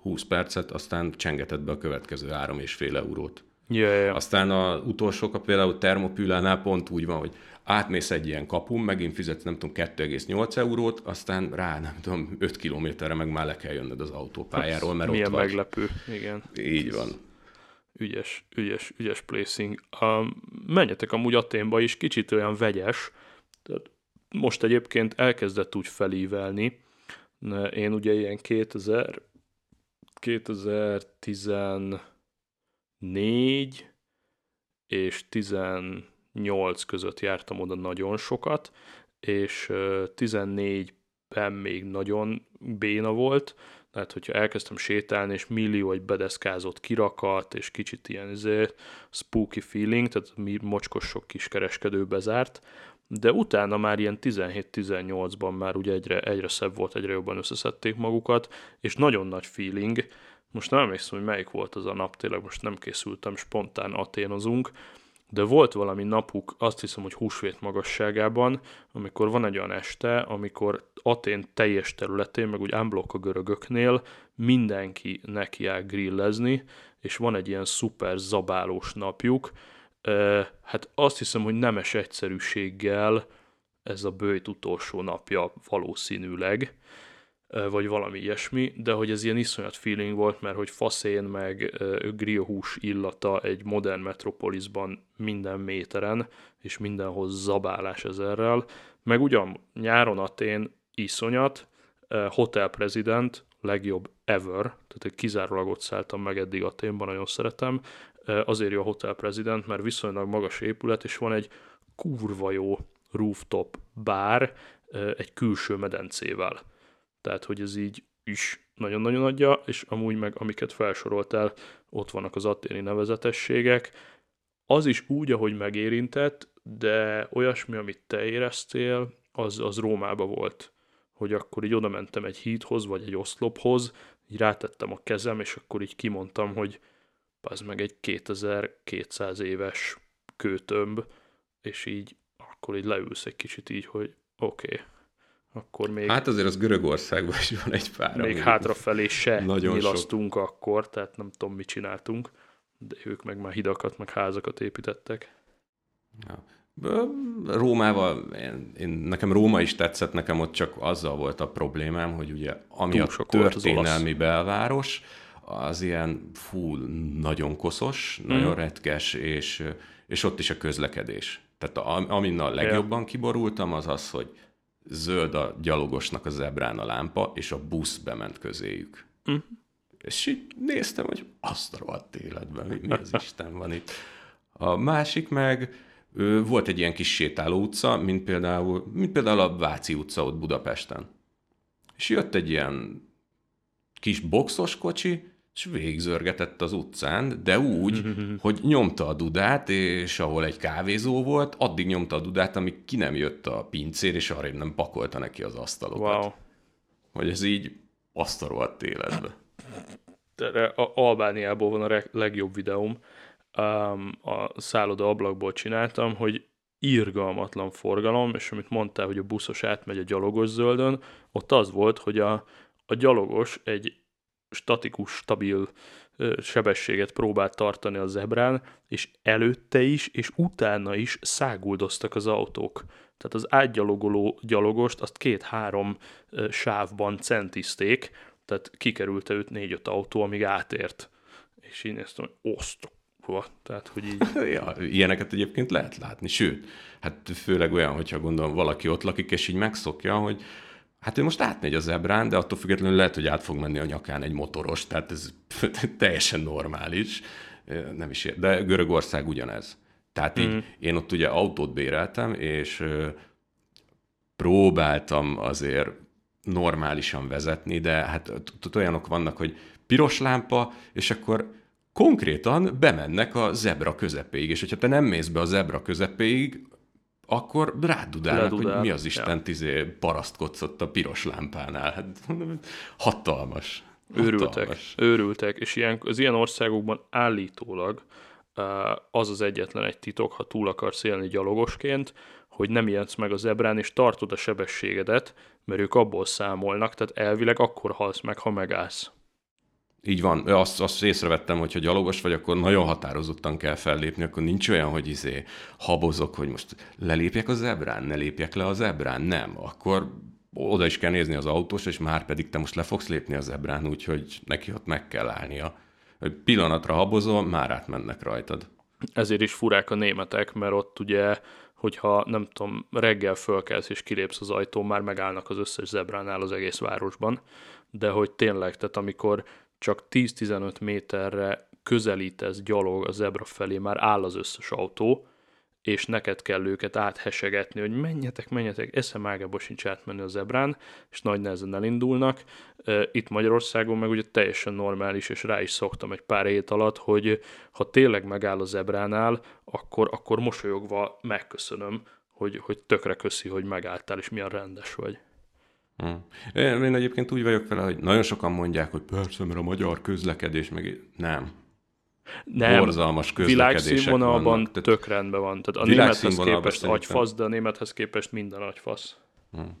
20 percet, aztán csengeted be a következő három és fél eurót. Ja, ja. Aztán az utolsó kap, például Termopülánál pont úgy van, hogy átmész egy ilyen kapun, megint fizetsz nem tudom 2,8 eurót, aztán rá nem tudom 5 kilométerre meg már le kell jönned az autópályáról, mert Milyen ott vagy. meglepő, igen. Így van. Ügyes, ügyes, ügyes placing. Um, menjetek amúgy Aténba is, kicsit olyan vegyes, tehát most egyébként elkezdett úgy felívelni, én ugye ilyen 2000, 2014 és 10 8 között jártam oda nagyon sokat, és 14-ben még nagyon béna volt, tehát hogyha elkezdtem sétálni, és millió egy bedeszkázott kirakat, és kicsit ilyen izé, spooky feeling, tehát mi mocskos sok kis kereskedő bezárt, de utána már ilyen 17-18-ban már ugye egyre, egyre szebb volt, egyre jobban összeszedték magukat, és nagyon nagy feeling, most nem emlékszem, hogy melyik volt az a nap, tényleg most nem készültem, spontán aténozunk, de volt valami napuk, azt hiszem, hogy húsvét magasságában, amikor van egy olyan este, amikor Atén teljes területén, meg úgy unblock a görögöknél mindenki nekiáll grillezni, és van egy ilyen szuper zabálós napjuk. Hát azt hiszem, hogy nemes egyszerűséggel ez a bőjt utolsó napja valószínűleg vagy valami ilyesmi, de hogy ez ilyen iszonyat feeling volt, mert hogy faszén meg grillhús illata egy modern metropolisban minden méteren, és mindenhol zabálás ezerrel, meg ugyan nyáron Atén iszonyat, Hotel President, legjobb ever, tehát egy kizárólag ott szálltam meg eddig Aténban, nagyon szeretem. Azért jó a Hotel President, mert viszonylag magas épület, és van egy kurva jó rooftop bár egy külső medencével. Tehát, hogy ez így is nagyon-nagyon adja, és amúgy meg, amiket felsoroltál, ott vannak az atténi nevezetességek. Az is úgy, ahogy megérintett, de olyasmi, amit te éreztél, az, az Rómába volt. Hogy akkor így oda mentem egy hídhoz, vagy egy oszlophoz, így rátettem a kezem, és akkor így kimondtam, hogy az meg egy 2200 éves kőtömb, és így akkor így leülsz egy kicsit így, hogy oké, okay, akkor még... Hát azért az Görögországban is van egy pár. Még hátrafelé se nagyon nyilasztunk sok. akkor, tehát nem tudom, mit csináltunk, de ők meg már hidakat, meg házakat építettek. Ja. Rómával, én, én, nekem Róma is tetszett, nekem ott csak azzal volt a problémám, hogy ugye ami Túl a történelmi belváros, az ilyen fú, nagyon koszos, mm. nagyon retkes, és, és ott is a közlekedés. Tehát a, amin a legjobban kiborultam, az az, hogy zöld a gyalogosnak a zebrán a lámpa, és a busz bement közéjük. Mm. És így néztem, hogy azt a rohadt életben, mi, mi az Isten van itt. A másik meg, volt egy ilyen kis sétáló utca, mint például, mint például a Váci utca ott Budapesten. És jött egy ilyen kis boxos kocsi, és végzörgetett az utcán, de úgy, (laughs) hogy nyomta a dudát, és ahol egy kávézó volt, addig nyomta a dudát, amíg ki nem jött a pincér, és arra nem pakolta neki az asztalokat. Wow. Hogy ez így azt a rohadt életbe. De Albániából van a legjobb videóm, um, a szálloda ablakból csináltam, hogy írgalmatlan forgalom, és amit mondtál, hogy a buszos átmegy a gyalogos zöldön, ott az volt, hogy a, a gyalogos egy statikus, stabil sebességet próbált tartani a zebrán, és előtte is, és utána is száguldoztak az autók. Tehát az átgyalogoló gyalogost azt két-három sávban centizték, tehát kikerülte őt négy-öt autó, amíg átért. És én néztem, hogy osztok tehát, hogy így... (laughs) ja, ilyeneket egyébként lehet látni, sőt, hát főleg olyan, hogyha gondolom valaki ott lakik, és így megszokja, hogy hát ő most átmegy az zebrán, de attól függetlenül lehet, hogy át fog menni a nyakán egy motoros, tehát ez (laughs) teljesen normális, nem is ér. De Görögország ugyanez. Tehát így mm. én ott ugye autót béreltem, és próbáltam azért normálisan vezetni, de hát olyanok vannak, hogy piros lámpa, és akkor konkrétan bemennek a zebra közepéig, és hogyha te nem mész be a zebra közepéig, akkor rádudálnak, hogy mi az Isten ja. tizé parasztkodsz ott a piros lámpánál. Hát, hatalmas. Őrültek, hatalmas. őrültek, és ilyen, az ilyen országokban állítólag az az egyetlen egy titok, ha túl akarsz élni gyalogosként, hogy nem ijedsz meg a zebrán, és tartod a sebességedet, mert ők abból számolnak, tehát elvileg akkor halsz meg, ha megállsz. Így van, azt, azt észrevettem, hogy ha gyalogos vagy, akkor nagyon határozottan kell fellépni, akkor nincs olyan, hogy izé habozok, hogy most lelépjek a zebrán, ne lépjek le a zebrán, nem. Akkor oda is kell nézni az autós, és már pedig te most le fogsz lépni a zebrán, úgyhogy neki ott meg kell állnia. Egy pillanatra habozol, már átmennek rajtad. Ezért is furák a németek, mert ott ugye, hogyha nem tudom, reggel fölkelsz és kilépsz az ajtón, már megállnak az összes zebránál az egész városban, de hogy tényleg, tehát amikor csak 10-15 méterre közelítesz gyalog a zebra felé, már áll az összes autó, és neked kell őket áthesegetni, hogy menjetek, menjetek, eszem ágába sincs átmenni a zebrán, és nagy nehezen elindulnak. Itt Magyarországon meg ugye teljesen normális, és rá is szoktam egy pár hét alatt, hogy ha tényleg megáll a zebránál, akkor, akkor mosolyogva megköszönöm, hogy, hogy tökre köszi, hogy megálltál, és milyen rendes vagy. Hmm. Én, én egyébként úgy vagyok vele, hogy nagyon sokan mondják, hogy persze, mert a magyar közlekedés meg nem. Nem, Borzalmas világszínvonalban vannak. tök rendben van. Tehát a némethez képest agyfasz, de a némethez képest minden agyfasz. Hmm.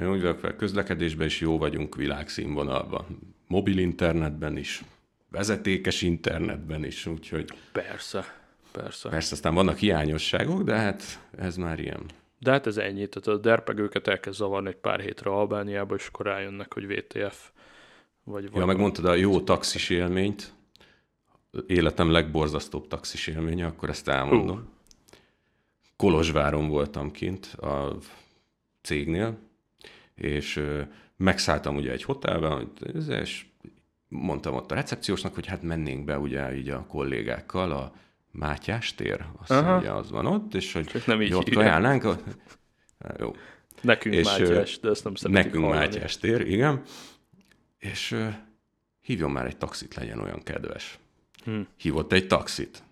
Én úgy vagyok vele, közlekedésben is jó vagyunk világszínvonalban. Mobil internetben is, vezetékes internetben is, úgyhogy... Persze, persze. Persze, aztán vannak hiányosságok, de hát ez már ilyen. De hát ez ennyi, tehát a derpegőket elkezd zavarni egy pár hétre Albániába, és akkor rájönnek, hogy VTF. Vagy ja, megmondtad a jó taxis élményt, életem legborzasztóbb taxis élménye, akkor ezt elmondom. Uh. Kolozsváron voltam kint a cégnél, és megszálltam ugye egy hotelben, és mondtam ott a recepciósnak, hogy hát mennénk be ugye így a kollégákkal a Mátyás tér, azt hiszem, ugye az van ott, és hogy Csak nem így ott hívják. kajálnánk. A... Jó. Nekünk És, Mátyás, de ezt nem szeretik Nekünk hallani. Mátyás tér, igen. És hívjon már egy taxit, legyen olyan kedves. Hm. Hívott egy taxit.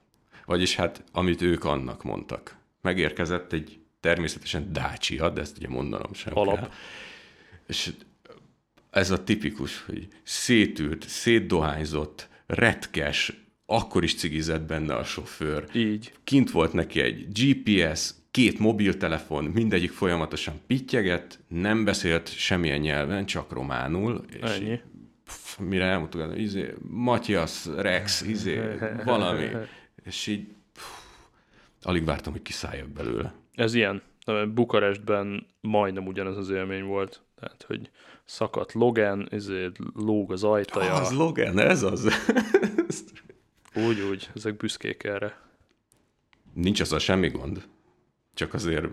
Vagyis hát, amit ők annak mondtak. Megérkezett egy természetesen Dacia, de ezt ugye mondanom sem Alap. kell. És ez a tipikus, hogy szétült, szétdohányzott, retkes, akkor is cigizett benne a sofőr. Így. Kint volt neki egy GPS, két mobiltelefon, mindegyik folyamatosan pittyegett, nem beszélt semmilyen nyelven, csak románul. És Ennyi. pff, mire elmutogat, izé, Matthias, Rex, izé, (laughs) valami. És így pff, alig vártam, hogy kiszálljak belőle. Ez ilyen. Bukarestben majdnem ugyanez az élmény volt. Tehát, hogy szakadt Logan, ezért lóg az ajtaja. Az Logan, ez az. Úgy, úgy, ezek büszkék erre. Nincs azzal semmi gond. Csak azért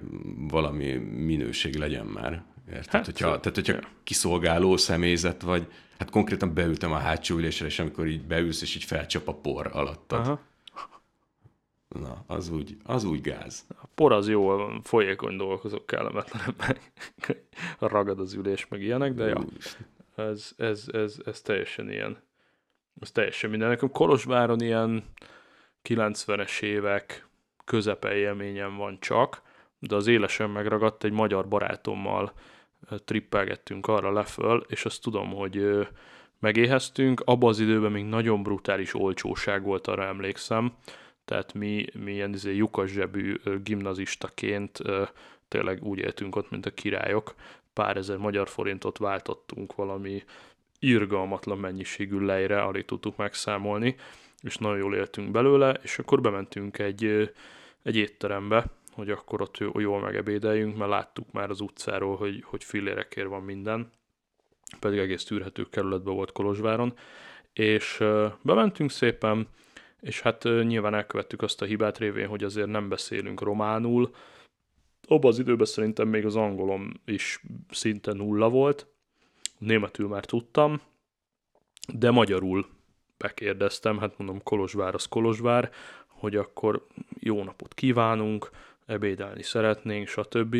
valami minőség legyen már. Érted? Hát, hogyha, tehát, hogyha ja. kiszolgáló személyzet vagy, hát konkrétan beültem a hátsó ülésre, és amikor így beülsz, és így felcsap a por alattad. Aha. Na, az úgy, az úgy gáz. A por az jó, van, folyékony dolgok azok kellemetlenek, meg (laughs) ragad az ülés, meg ilyenek, de ja, ez, ez, ez, ez teljesen ilyen. Ez teljesen minden. Nekem Kolozsváron ilyen 90-es évek közepe élményem van csak, de az élesen megragadt egy magyar barátommal trippelgettünk arra leföl, és azt tudom, hogy megéheztünk. Abban az időben még nagyon brutális olcsóság volt, arra emlékszem. Tehát mi, mi ilyen izé, lyukas zsebű gimnazistaként tényleg úgy éltünk ott, mint a királyok. Pár ezer magyar forintot váltottunk valami irgalmatlan mennyiségű lejre, alig tudtuk megszámolni, és nagyon jól éltünk belőle, és akkor bementünk egy, egy étterembe, hogy akkor ott jó- jól megebédeljünk, mert láttuk már az utcáról, hogy, hogy fillérekért van minden, pedig egész tűrhető kerületben volt Kolozsváron, és bementünk szépen, és hát nyilván elkövettük azt a hibát révén, hogy azért nem beszélünk románul, abban az időben szerintem még az angolom is szinte nulla volt, németül már tudtam, de magyarul bekérdeztem, hát mondom Kolozsvár az Kolozsvár, hogy akkor jó napot kívánunk, ebédelni szeretnénk, stb.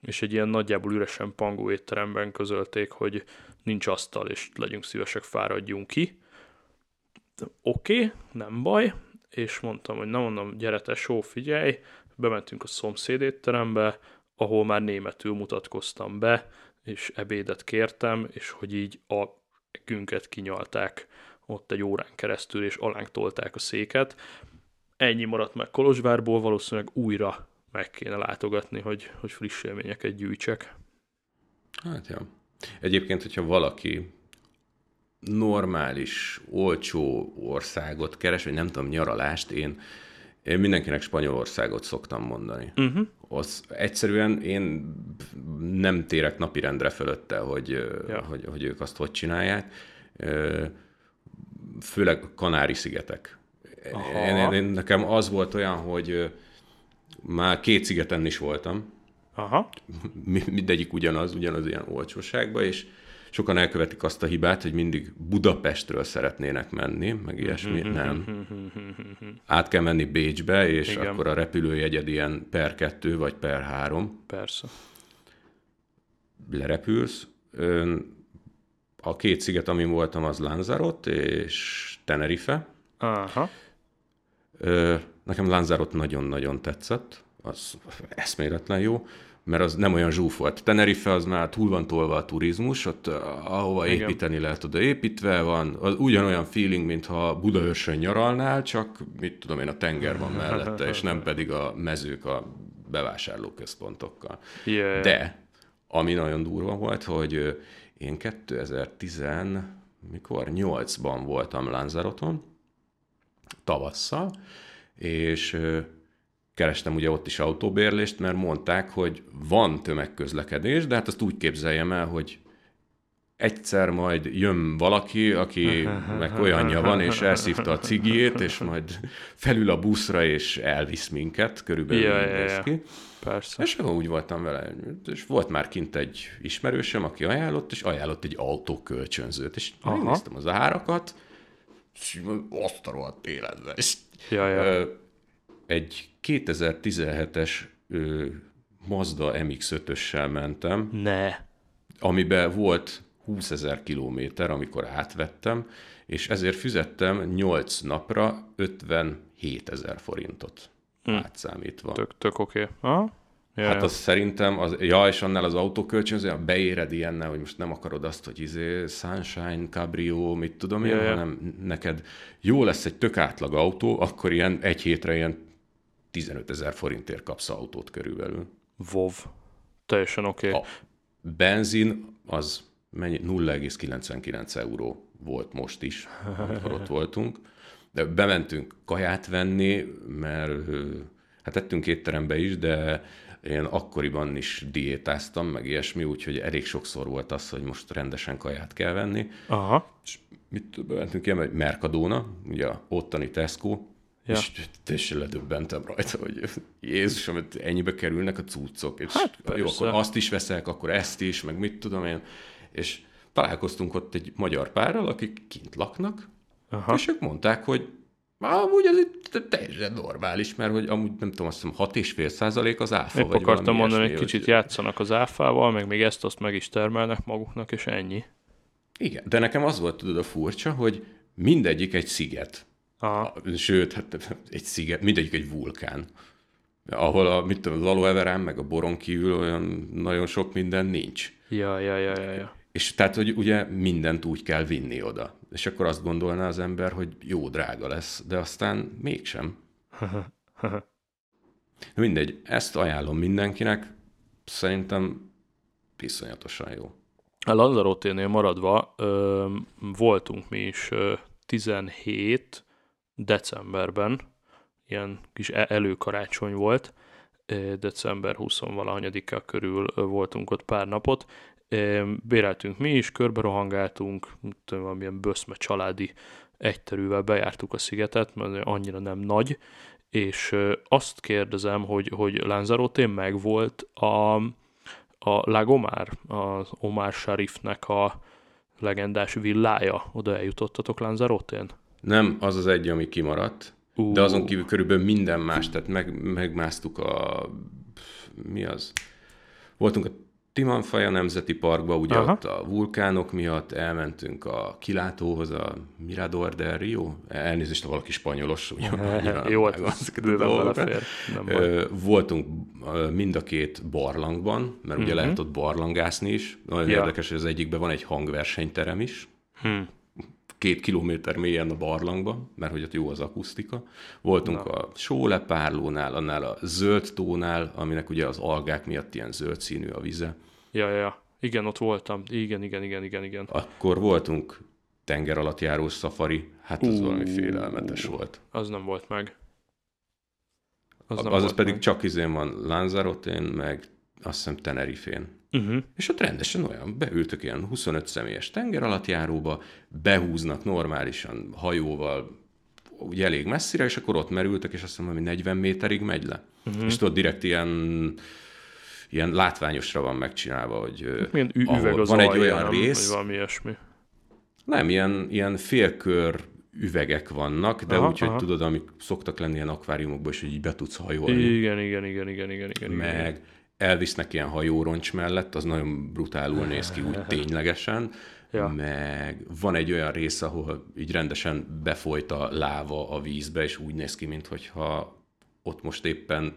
És egy ilyen nagyjából üresen pangó étteremben közölték, hogy nincs asztal, és legyünk szívesek, fáradjunk ki. Oké, okay, nem baj, és mondtam, hogy nem mondom, gyere tesó, figyelj, bementünk a szomszéd étterembe, ahol már németül mutatkoztam be, és ebédet kértem, és hogy így a ekünket kinyalták ott egy órán keresztül, és alánk tolták a széket. Ennyi maradt meg Kolozsvárból, valószínűleg újra meg kéne látogatni, hogy, hogy friss élményeket gyűjtsek. Hát ja. Egyébként, hogyha valaki normális, olcsó országot keres, vagy nem tudom, nyaralást, én, én mindenkinek Spanyolországot szoktam mondani. Uh-huh. Az egyszerűen én nem térek napirendre fölötte, hogy, Ja. hogy, hogy ők azt hogy csinálják. Főleg Kanári-szigetek. Én, én, nekem az volt olyan, hogy már két szigeten is voltam, Aha, mi- mindegyik ugyanaz, ugyanaz ilyen olcsóságban, és sokan elkövetik azt a hibát, hogy mindig Budapestről szeretnének menni, meg ilyesmi, nem. Át kell menni Bécsbe, és Igen. Akkor a repülőjegyed ilyen per kettő, vagy per három, persze. lerepülsz. A két sziget, amin voltam, az Lanzarote és Tenerife. Aha, Nekem Lanzarote nagyon-nagyon tetszett, az eszméletlen jó, mert az nem olyan zsúf volt. Tenerife az már túl van tolva a turizmus, ott eh, ahova Igen. Építeni lehet, oda építve van, az ugyanolyan feeling, mintha Budaörsön nyaralnál, csak mit tudom én, a tenger van mellette, és nem pedig a mezők a bevásárlóközpontokkal. yeah. De, ami nagyon durva volt, hogy ö, én 2010, mikor? 8-ban voltam Lanzaroton, tavasszal, és ö, kerestem ugye ott is autóbérlést, mert mondták, hogy van tömegközlekedés, de hát azt úgy képzeljem el, hogy egyszer majd jön valaki, aki meg olyanja van, és elszívta a cigijét, és majd felül a buszra, és elvisz minket, körülbelül Ja, ja, ja, ki. Persze. És akkor úgy voltam vele, és volt már kint egy ismerősöm, aki ajánlott, és ajánlott egy autókölcsönzőt, és Aha. megnéztem az árakat, és azt a rohadt életben. És, Ja, ja. ö, egy 2017-es ö, Mazda MX-5-össel mentem, Ne. amiben volt 20 ezer kilométer, amikor átvettem, és ezért fizettem 8 napra 57 ezer forintot hm. átszámítva. Tök, tök oké. Okay. Ja, Hát ja. az szerintem, az, ja, és annál az autókölcsönző, beéred ilyennel, hogy most nem akarod azt, hogy izé, Sunshine, Cabrio, mit tudom én, Ja, ja. hanem neked jó lesz egy tök átlag autó, akkor ilyen egy hétre ilyen 15 ezer forintért kapsz autót körülbelül. WoW. Teljesen oké. Okay. A benzin az mennyi? 0,99 euró volt most is, amikor ott voltunk. De bementünk kaját venni, mert hát ettünk étterembe is, de én akkoriban is diétáztam, meg ilyesmi, úgyhogy elég sokszor volt az, hogy most rendesen kaját kell venni. Aha. És mit bementünk ilyen, egy Mercadona, ugye ottani Tesco, Ja. és teljesen ledöbbentem rajta, hogy Jézusom, hogy ennyibe kerülnek a cuccok, és Hát jó, akkor azt is veszek, akkor ezt is, meg mit tudom én, és találkoztunk ott egy magyar párral, akik kint laknak, Aha. És ők mondták, hogy amúgy ez itt teljesen normális, mert hogy amúgy nem tudom, azt hiszem 6,5 százalék az áfa, Épp vagy akartam mondani, hogy kicsit hogy- játszanak az áfával, meg még ezt-azt meg is termelnek maguknak, és ennyi. Igen, de nekem az volt tudod a furcsa, hogy mindegyik egy sziget. Aha. Sőt, hát egy sziget, mindegyik egy vulkán. Ahol a, mit tudom, az meg a boron kívül olyan nagyon sok minden nincs. Ja, ja, ja, ja, ja. És tehát, hogy ugye mindent úgy kell vinni oda. És akkor azt gondolná az ember, hogy jó, drága lesz, de aztán mégsem. (laughs) Mindegy, ezt ajánlom mindenkinek, szerintem iszonyatosan jó. A Lanzarote-nél maradva ö, voltunk mi is ö, 17 decemberben, ilyen kis e- előkarácsony volt, december 20-valahanyadika körül voltunk ott pár napot, béreltünk mi is, körbe rohangáltunk, tudom, valamilyen böszme családi egyterűvel bejártuk a szigetet, mert annyira nem nagy, és azt kérdezem, hogy, hogy Lanzarote megvolt a, a Lagomar, az Omar Sharifnek a legendás villája. Oda eljutottatok Lanzarote-n? Nem, az az egy, ami kimaradt, Ú. de azon kívül körülbelül minden más, tehát meg, megmásztuk a... Mi az? Voltunk a Timanfaja Nemzeti Parkba, ugye Aha. Ott a vulkánok miatt, elmentünk a kilátóhoz, a Mirador del Rio, elnézést, ha valaki spanyolos, ugye (laughs) Jó, hát vágom ez ezeket a bőven dolgokat. belefér. Voltunk mind a két barlangban, mert ugye lehet ott barlangászni is. Nagyon. Ja. érdekes, hogy az egyikben van egy hangversenyterem is. Hm. Két kilométer mélyen a barlangban, mert hogy ott jó az akusztika. Voltunk Na. a sólepárlónál, annál a zöld tónál, aminek ugye az algák miatt ilyen zöld színű a vize. Ja, ja, ja. Igen, ott voltam. Igen, igen, igen, igen, igen. Akkor voltunk tenger alatt járó szafari, hát az Ú. valami félelmetes volt. Az nem volt meg. Az Az nem Azaz volt pedig meg. csak izén van Lanzarotén, meg azt hiszem Tenerifén. Uh-huh. És ott rendesen olyan, beültök ilyen 25 személyes tenger alatt járóba, behúznak normálisan hajóval, úgy elég messzire, és akkor ott merültek, és azt hiszem, hogy 40 méterig megy le. Uh-huh. És tudod, direkt ilyen, ilyen látványosra van megcsinálva, hogy Milyen ü- ahol üveg az van egy olyan nem? rész, Vagy valami ilyesmi. nem, ilyen, ilyen félkör üvegek vannak, de Aha, úgy, hogy aha. tudod, amik szoktak lenni ilyen akváriumokban, és hogy így be tudsz hajolni. Igen, igen, igen, igen, igen, igen. igen. Elvisznek ilyen hajóroncs mellett, az nagyon brutálul néz ki, úgy (laughs) ténylegesen, Ja. meg van egy olyan rész, ahol így rendesen befolyt a láva a vízbe, és úgy néz ki, mintha ott most éppen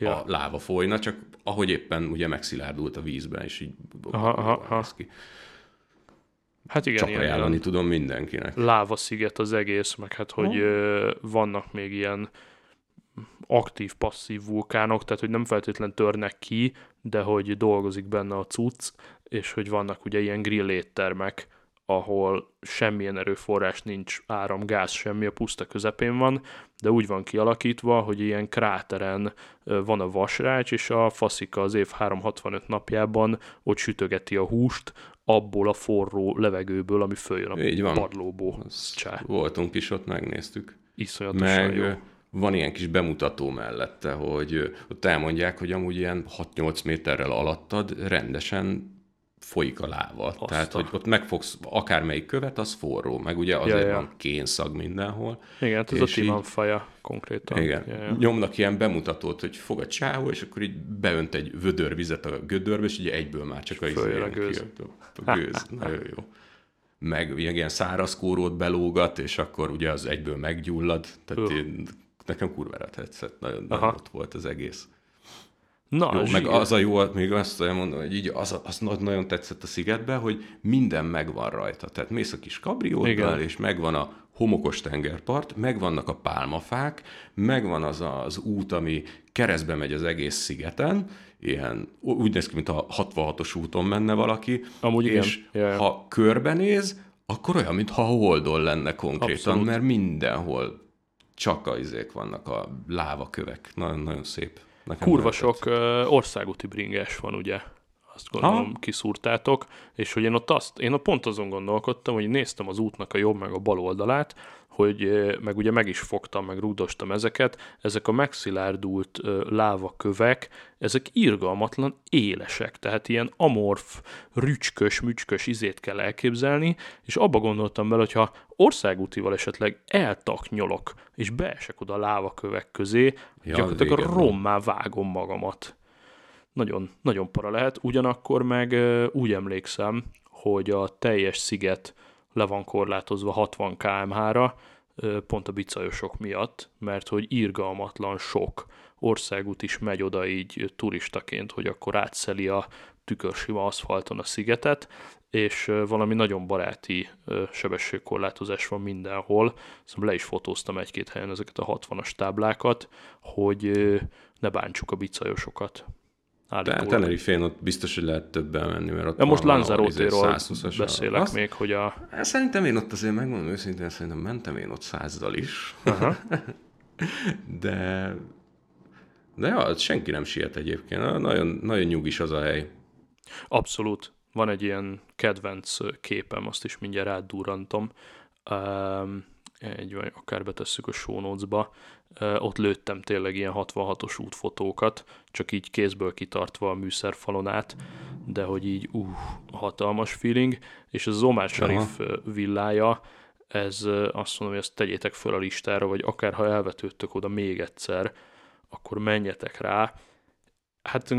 Ja. a láva folyna, csak ahogy éppen ugye megszilárdult a vízben, és így Aha, aha, aha. ki. Hát igen, Csak ilyen, ajánlani ilyen tudom mindenkinek. láva sziget az egész, meg hát, hogy ö, vannak még ilyen aktív, passzív vulkánok, tehát hogy nem feltétlen törnek ki, de hogy dolgozik benne a cucc, és hogy vannak ugye ilyen grill éttermek, ahol semmilyen erőforrás nincs, áram, gáz, semmi, a puszta közepén van, de úgy van kialakítva, hogy ilyen kráteren van a vasrács, és a faszika az év 365 napjában ott sütögeti a húst, abból a forró levegőből, ami följön a Így van. padlóból. Csá. Voltunk is ott, megnéztük. Iszonyatosan Meg jó. Van ilyen kis bemutató mellette, hogy ott elmondják, hogy amúgy ilyen 6-8 méterrel alattad rendesen folyik a láva. Azt Tehát, hogy ott megfogsz akármelyik követ, az forró. Meg ugye azért Ja, ja. van kénszag mindenhol. Igen, hát ez a Timan faja konkrétan. Igen. Ja, ja. Nyomnak ilyen bemutatót, hogy fog a csávó, és akkor így beönt egy vödör vizet a gödörbe, és ugye egyből már csak a, izé a gőz. ki, a, gőz. Nagyon jó. Meg ilyen, ilyen száraz kórót belógat, és akkor ugye az egyből meggyullad. Tehát Öh. én, nekem kurvára tetszett, nagyon, nagyon ott volt az egész. Na, Jó, meg az a jó, még azt elmondom, hogy így az, az nagyon tetszett a szigetben, hogy minden megvan rajta. Tehát mész a kis kabrióddal, Igen. és megvan a homokos tengerpart, megvannak a pálmafák, megvan az az út, ami keresztbe megy az egész szigeten, ilyen, úgy néz ki, mint a 66-os úton menne valaki, Amúgy igen. és ja. ha körbenéz, akkor olyan, mintha holdon lenne konkrétan, Abszolút. mert mindenhol csak a izék vannak, a lávakövek. Nagyon-nagyon szép. Nekem Kurva nagyon sok országúti bringás van, ugye? Azt gondolom, Ha? kiszúrtátok, és hogy én ott azt, én ott pont azon gondolkodtam, hogy néztem az útnak a jobb meg a bal oldalát, hogy meg ugye meg is fogtam, meg rúdostam ezeket, ezek a megszilárdult lávakövek, ezek irgalmatlan élesek, tehát ilyen amorf, rücskös, mücskös izét kell elképzelni, és abba gondoltam bele, hogyha országútival esetleg eltaknyolok, és beesek oda a lávakövek közé, Ja, gyakorlatilag van. rommá vágom magamat. Nagyon, nagyon para lehet. Ugyanakkor meg úgy emlékszem, hogy a teljes sziget le van korlátozva 60 km/h-ra, pont a bicajosok miatt, mert hogy irgalmatlan sok országút is megy oda így turistaként, hogy akkor átszeli a tükörsima aszfalton a szigetet, és valami nagyon baráti sebességkorlátozás van mindenhol. Szóval le is fotóztam egy-két helyen ezeket a 60-as táblákat, hogy ne bántsuk a bicajosokat. Tenerife-n ott biztos, hogy lehet többen menni, mert ott De most Lanzarote-ról izé 120-as beszélek Azt- még, hogy a... Hát Szerintem én ott azért megmondom őszintén, szerintem mentem én ott százzal is. Aha. (laughs) De, de ja, senki nem siet egyébként. Nagyon, nagyon nyugis az a hely. Abszolút. Van egy ilyen kedvenc képem, azt is mindjárt rádurrantom. Um, egy, vagy akár betesszük a show notes-ba. Ott lőttem tényleg ilyen 66-os útfotókat, csak így kézből kitartva a műszerfalon át, de hogy így uh, hatalmas feeling, és az Omar Sharif villája, ez azt mondom, hogy ezt tegyétek föl a listára, vagy akár ha elvetődtök oda még egyszer, akkor menjetek rá. Hát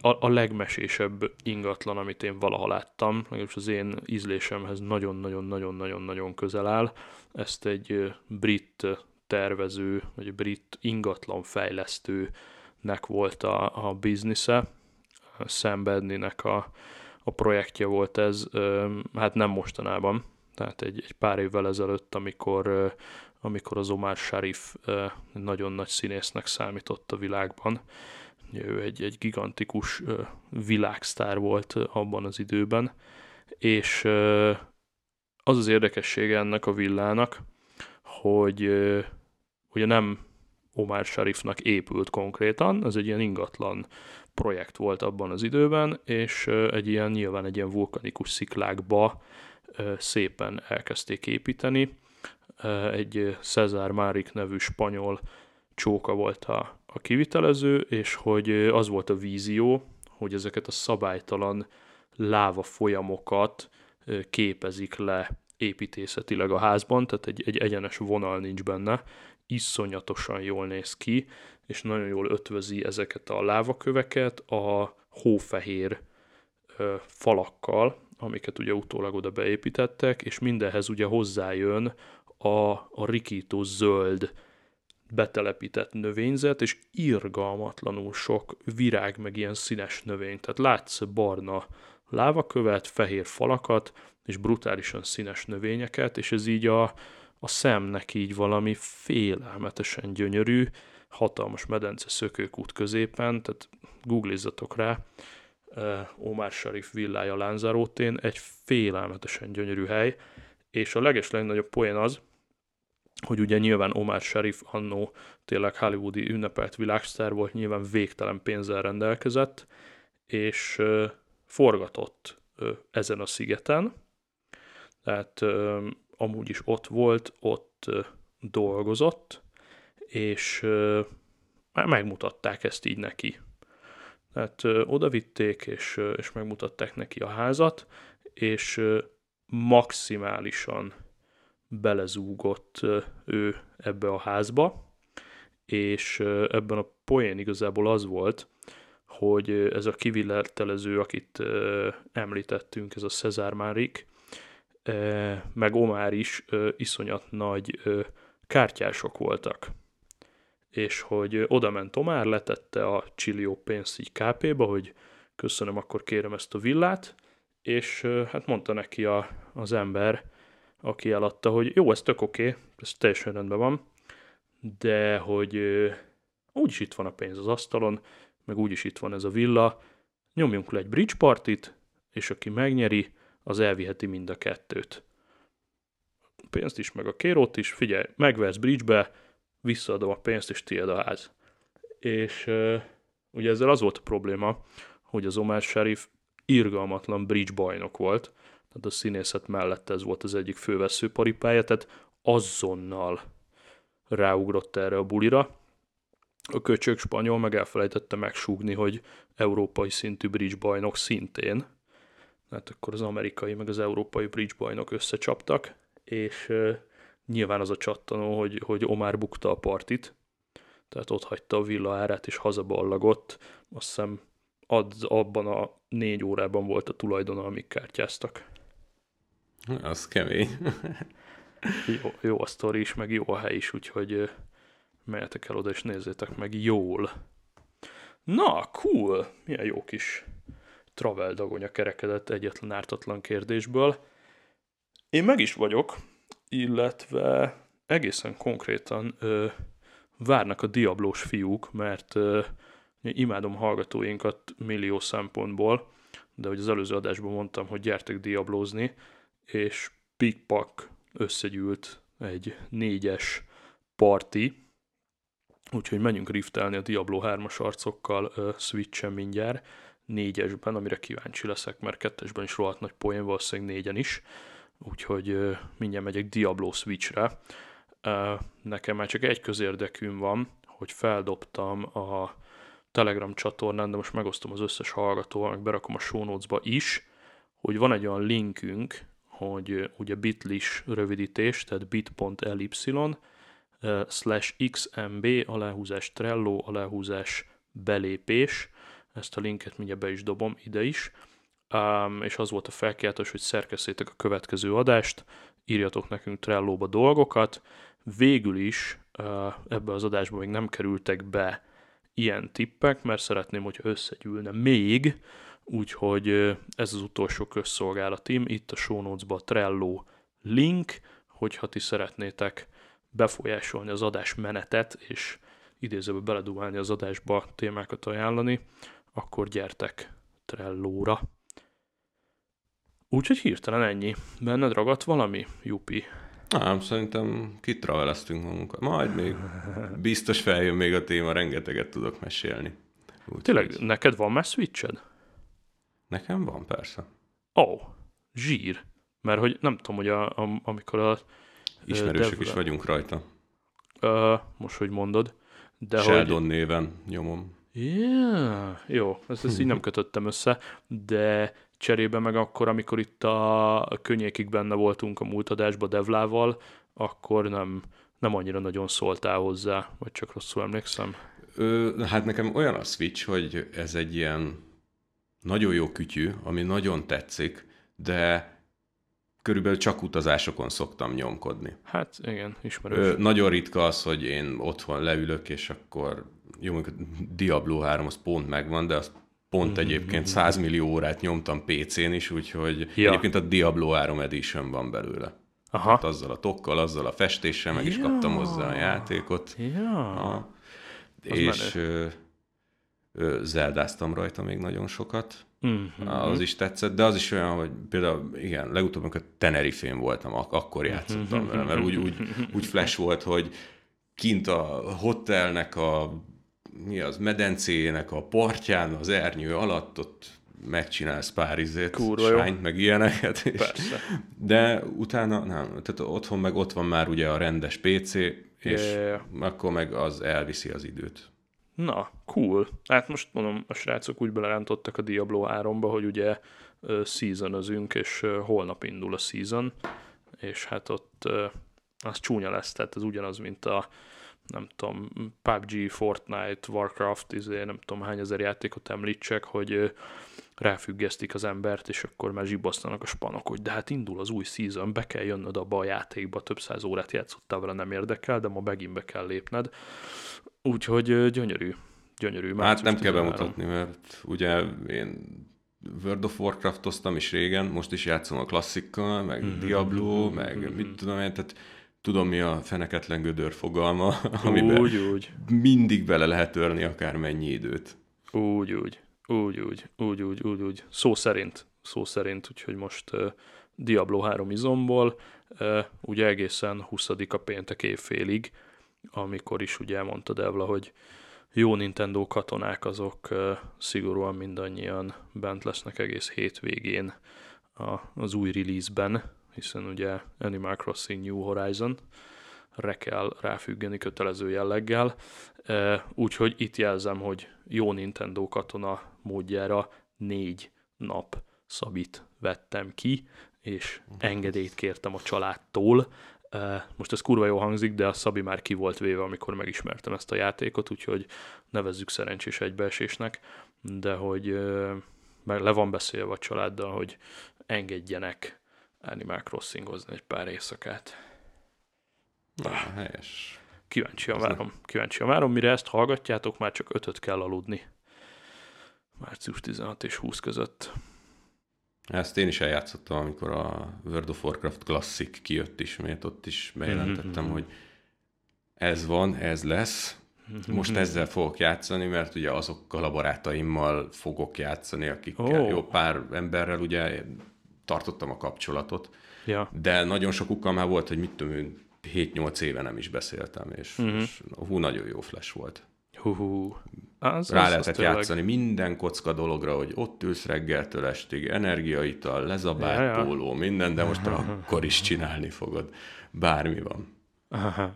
a, a legmesésebb ingatlan, amit én valaha láttam, legalábbis az én ízlésemhez nagyon-nagyon-nagyon-nagyon-nagyon közel áll. Ezt egy brit tervező, vagy brit ingatlan fejlesztőnek volt a, a biznisze, Sam Bedney-nek a, a projektje volt ez, hát nem mostanában, tehát egy, egy pár évvel ezelőtt, amikor, amikor az Omar Sharif nagyon nagy színésznek számított a világban. Ő egy, egy gigantikus világsztár volt abban az időben, és az az érdekessége ennek a villának, hogy ugye nem Omar Sharifnak épült konkrétan, ez egy ilyen ingatlan projekt volt abban az időben, és egy ilyen nyilván egy ilyen vulkanikus sziklákba szépen elkezdték építeni. Egy Cezár Márik nevű spanyol csóka volt a, a kivitelező, és hogy az volt a vízió, hogy ezeket a szabálytalan láva folyamokat képezik le építészetileg a házban, tehát egy, egy egyenes vonal nincs benne, iszonyatosan jól néz ki, és nagyon jól ötvözi ezeket a lávaköveket a hófehér ö, falakkal, amiket ugye utólag oda beépítettek, és mindenhez ugye hozzájön a, a rikító zöld betelepített növényzet, és irgalmatlanul sok virág, meg ilyen színes növény. Tehát látsz barna lávakövet, fehér falakat, és brutálisan színes növényeket, és ez így a, a szemnek így valami félelmetesen gyönyörű, hatalmas medence szökőkút középen, tehát googlizzatok rá, Omar Sharif villája Lanzarotén, egy félelmetesen gyönyörű hely, és a leges legnagyobb poén az, hogy ugye nyilván Omar Sharif annó tényleg hollywoodi ünnepelt világsztár volt, nyilván végtelen pénzzel rendelkezett, és forgatott ezen a szigeten, tehát amúgy is ott volt, ott dolgozott, és megmutatták ezt így neki. Tehát oda vitték, és, és megmutatták neki a házat, és maximálisan belezúgott ő ebbe a házba, és ebben a poén igazából az volt, hogy ez a kivillertelező, akit említettünk, ez a Cezár Márik, meg Omár is iszonyat nagy kártyások voltak. És hogy oda ment Omár, letette a csillió pénzt így KP-ba, hogy köszönöm, akkor kérem ezt a villát, és hát mondta neki a, az ember, aki eladta, hogy jó, ez tök oké, okay, ez teljesen rendben van, de hogy úgyis itt van a pénz az asztalon, meg úgyis itt van ez a villa, nyomjunk le egy bridge partit, és aki megnyeri, az elviheti mind a kettőt. A pénzt is, meg a kérót is, figyelj, megvesz bridgebe, visszaadom a pénzt, és tiéd a ház. És uh, ugye ezzel az volt a probléma, hogy az Omar Sharif irgalmatlan bridge bajnok volt, tehát a színészet mellett ez volt az egyik fővesző paripája, tehát azonnal ráugrott erre a bulira. A köcsög spanyol meg elfelejtette megsúgni, hogy európai szintű bridge bajnok szintén. Hát akkor az amerikai meg az európai bridge bajnok összecsaptak, és uh, nyilván az a csattanó, hogy, hogy Omar bukta a partit, tehát ott hagyta a villa árát és hazaballagott. Azt hiszem ad, abban a négy órában volt a tulajdona, amik kártyáztak. Az kemény. jó, jó a sztori is, meg jó a hely is, úgyhogy mehetek el oda és nézzétek meg jól. Na, cool! Milyen jó kis travel dagonya kerekedett egyetlen ártatlan kérdésből. Én meg is vagyok, illetve egészen konkrétan ö, várnak a diablós fiúk, mert ö, imádom hallgatóinkat millió szempontból, de hogy az előző adásban mondtam, hogy gyertek diablózni, és pikpak összegyűlt egy négyes parti, úgyhogy menjünk riftelni a Diablo 3-as arcokkal uh, Switch-en mindjárt, négyesben, amire kíváncsi leszek, mert kettesben is rohadt nagy poén, valószínűleg négyen is, úgyhogy mindjárt megyek Diablo Switch-re. Nekem már csak egy közérdekűm van, hogy feldobtam a Telegram csatornán, de most megosztom az összes hallgatóval, meg berakom a show notes-ba is, hogy van egy olyan linkünk, hogy ugye bitlis rövidítés, tehát bit.ly slash xmb aláhúzás Trello aláhúzás belépés, ezt a linket mindjárt be is dobom ide is, um, és az volt a felkiáltás, hogy szerkesztétek a következő adást, írjatok nekünk Trello-ba dolgokat, végül is uh, ebbe az adásba még nem kerültek be ilyen tippek, mert szeretném, hogyha összegyűlne még, úgyhogy ez az utolsó közszolgálatim, itt a show notes-ba a Trello link, hogyha ti szeretnétek befolyásolni az adás menetet, és idézőbe beledumálni az adásba témákat ajánlani, akkor gyertek Trellóra. Úgyhogy hirtelen ennyi. Benned ragadt valami, Jupi? Nem, szerintem kitraveleztünk magunkat. Majd még biztos feljön még a téma, rengeteget tudok mesélni. Úgy Tényleg, hogy... neked van már switched? Nekem van, persze. Ó, oh, zsír. Mert hogy nem tudom, hogy a, a, amikor a... Ismerősök is vagyunk rajta. Uh, most, hogy mondod. De Sheldon hogy... néven nyomom. Yeah, jó, ezt, ezt így nem kötöttem össze, de cserébe meg akkor, amikor itt a könnyékig benne voltunk a múlt adásba Devlával, akkor nem, nem annyira nagyon szóltál hozzá, vagy csak rosszul emlékszem? Ö, hát nekem olyan a Switch, hogy ez egy ilyen nagyon jó kütyű, ami nagyon tetszik, de körülbelül csak utazásokon szoktam nyomkodni. Hát igen, ismerős. Ö, nagyon ritka az, hogy én otthon leülök, és akkor jó, mondjuk Diablo 3 az pont megvan, de az pont mm-hmm. egyébként 100 millió órát nyomtam PC-n is, úgyhogy ja. egyébként a Diablo 3 Edition van belőle. Aha. Hát azzal a tokkal, azzal a festéssel meg ja. is kaptam hozzá a játékot. Ja. A, és ö, ö, zeldáztam rajta még nagyon sokat. Mm-hmm. Az is tetszett, de az is olyan, hogy például, igen, legutóbb, amikor Tenerifén voltam, ak- akkor játszottam vele, mert úgy, úgy, úgy flash volt, hogy kint a hotelnek a mi az, medencéjének a partján, az ernyő alatt ott megcsinálsz pár izét, sányt, meg ilyeneket. És, Persze. de utána nem, tehát otthon meg ott van már ugye a rendes PC, és ja. akkor meg az elviszi az időt. Na, cool. Hát most mondom, a srácok úgy belerántottak a Diablo 3-ba, hogy ugye seasonözünk, és holnap indul a season, és hát ott az csúnya lesz, tehát ez ugyanaz, mint a nem tudom, PUBG, Fortnite, Warcraft, izé, nem tudom hány ezer játékot említsek, hogy ráfüggesztik az embert, és akkor már zsibasztanak a spanok, hogy de hát indul az új season, be kell jönnöd abba a játékba, több száz órát játszottál vele, nem érdekel, de ma megint be kell lépned. Úgyhogy gyönyörű, gyönyörű. Hát nem március kell 13. bemutatni, mert ugye én World of Warcraftoztam is régen, most is játszom a klasszikkal, meg Mhm, Diablo, mhm, meg mhm. mit tudom én, tehát tudom mi a feneketlen gödör fogalma, (laughs) amiben Úgy, úgy, mindig bele lehet törni akár mennyi időt. úgy, úgy, úgy, úgy, úgy, úgy, úgy, úgy. Szó szerint, szó szerint, úgyhogy most uh, Diablo 3 izomból, uh, ugye egészen 20 a péntek évfélig, amikor is ugye elmondta Devla, hogy jó Nintendo katonák azok uh, szigorúan mindannyian bent lesznek egész hétvégén a, az új release-ben, hiszen ugye Animal Crossing New Horizon re kell ráfüggeni kötelező jelleggel, úgyhogy itt jelzem, hogy jó Nintendo katona módjára négy nap szabit vettem ki, és engedélyt kértem a családtól. Most ez kurva jó hangzik, de a Szabi már ki volt véve, amikor megismertem ezt a játékot, úgyhogy nevezzük szerencsés egybeesésnek, de hogy meg le van beszélve a családdal, hogy engedjenek Animal Crossingozni egy pár éjszakát. Na, helyes. Kíváncsian várom, kíváncsian várom, mire ezt hallgatjátok, már csak ötöt kell aludni. Március 16 és 20 között. Ezt én is eljátszottam, amikor a World of Warcraft Classic kijött ismét, ott is bejelentettem, Mhm. hogy ez van, ez lesz. Most ezzel fogok játszani, mert ugye azokkal a barátaimmal fogok játszani, akikkel, Ó. jó pár emberrel ugye tartottam a kapcsolatot, Ja, de nagyon sokukkal már volt, hogy mit tudom én, 7-8 éve nem is beszéltem, és, Mhm. és hú, nagyon jó flash volt. hú. Az, Rá az, lehetett az játszani minden kocka dologra, hogy ott ülsz reggeltől estig, energiaital, lezabált Ja, ja. póló, minden, de most akkor is csinálni fogod. Bármi van. (laughs)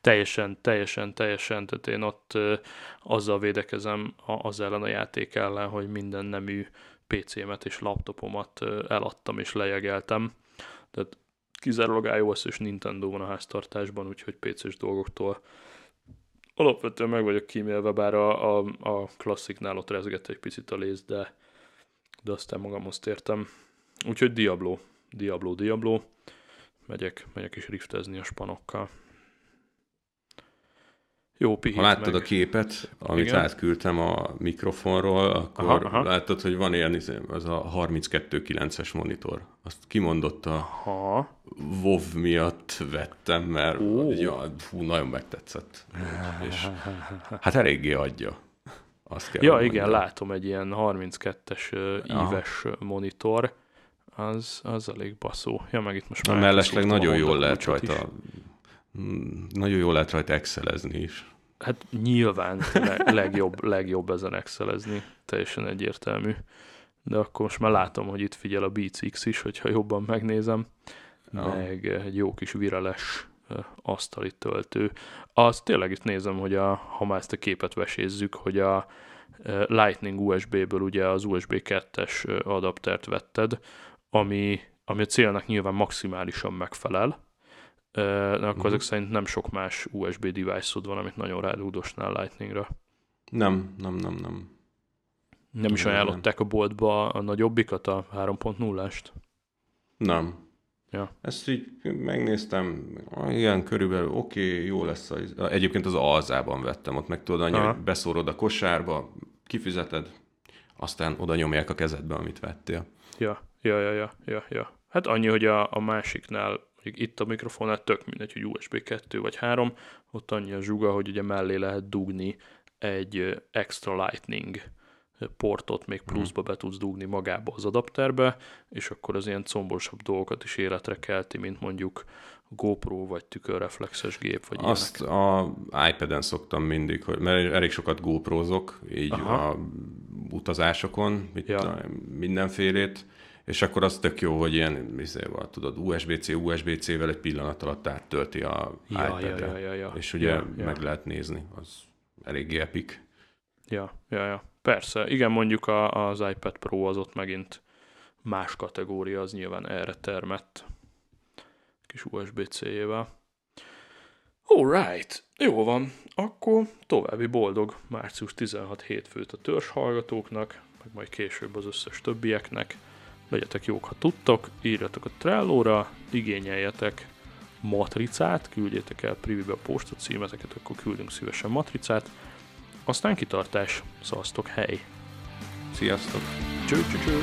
Teljesen, teljesen, teljesen, tehát én ott ö, azzal védekezem az ellen a játék ellen, hogy minden nemű PC-met és laptopomat eladtam és lejegeltem. Tehát kizárólag iOS és Nintendo van a háztartásban, úgyhogy PC-s dolgoktól alapvetően meg vagyok kímélve, bár a, a, a klassziknál ott rezgett egy picit a léz, de, de aztán magamhoz tértem. Úgyhogy Diablo, Diablo, Diablo. Megyek, megyek is riftezni a spanokkal. Jó pihit Ha láttad meg. a képet, amit Igen. átküldtem a mikrofonról, akkor Aha, aha, aha. aha. láttad, hogy van ilyen, izé, az a 32.9-es monitor. Azt kimondott a WoW miatt vettem, mert Ó. ja, hú, nagyon megtetszett. És hát eléggé adja. Azt kell ja hogy igen, látom egy ilyen 32-es ö, Aha. íves monitor. Az, az elég baszó. Ja, meg itt most már mellesleg nagyon jól lehet rajta nagyon jól lehet rajta excelezni is. Hát nyilván le- legjobb, legjobb ezen excelezni, teljesen egyértelmű. De akkor most már látom, hogy itt figyel a Beats X is, hogyha jobban megnézem. Ja. Meg egy jó kis vireles asztali töltő. Az tényleg itt nézem, hogy a, ha már ezt a képet vesézzük, hogy a Lightning USB-ből ugye az USB 2-es ö, adaptert vetted, ami, ami a célnak nyilván maximálisan megfelel, akkor Mhm. ezek szerint nem sok más USB device-od van, amit nagyon rádúdosnál Lightningra. Nem, nem, nem, nem. Nem is ajánlották a boltba a nagyobbikat, a 3.0-ást? Nem. Ja. Ezt így megnéztem, igen, körülbelül oké, okay, jó lesz. Az, egyébként az alzában vettem, ott meg tudod annyi, Aha. hogy beszórod a kosárba, kifizeted, aztán oda nyomják a kezedbe, amit vettél. Ja, ja, ja, ja, ja, ja. Hát annyi, hogy a, a másiknál, mondjuk itt a mikrofonnál tök mindegy, hogy USB 2 vagy 3, ott annyi a zsuga, hogy ugye mellé lehet dugni egy extra lightning portot még pluszba be tudsz dugni magába az adapterbe, és akkor az ilyen combosabb dolgokat is életre kelti, mint mondjuk GoPro vagy tükörreflexes gép, vagy Azt ilyenek. a iPad-en szoktam mindig, hogy, mert elég sokat GoProzok, így Aha. a utazásokon, mit ja. mindenfélét, és akkor az tök jó, hogy ilyen, van, tudod, USB-C, USB-C-vel egy pillanat alatt áttölti a ja, iPad-re, ja, ja, ja, ja. és ugye ja, ja. meg lehet nézni, az elég epic. Ja, ja, ja. Persze, igen, mondjuk a, az iPad Pro az ott megint más kategória, az nyilván erre termett kis USB-C-jével. Alright, jó van, akkor további boldog március 16 hétfőt a törzs hallgatóknak, meg majd később az összes többieknek. Legyetek jók, ha tudtok, írjatok a Trello-ra, igényeljetek matricát, küldjétek el privibe a postacímeteket, akkor küldünk szívesen matricát. Aztán kitartás, szasztok, hely! Sziasztok! Cső, cső, cső.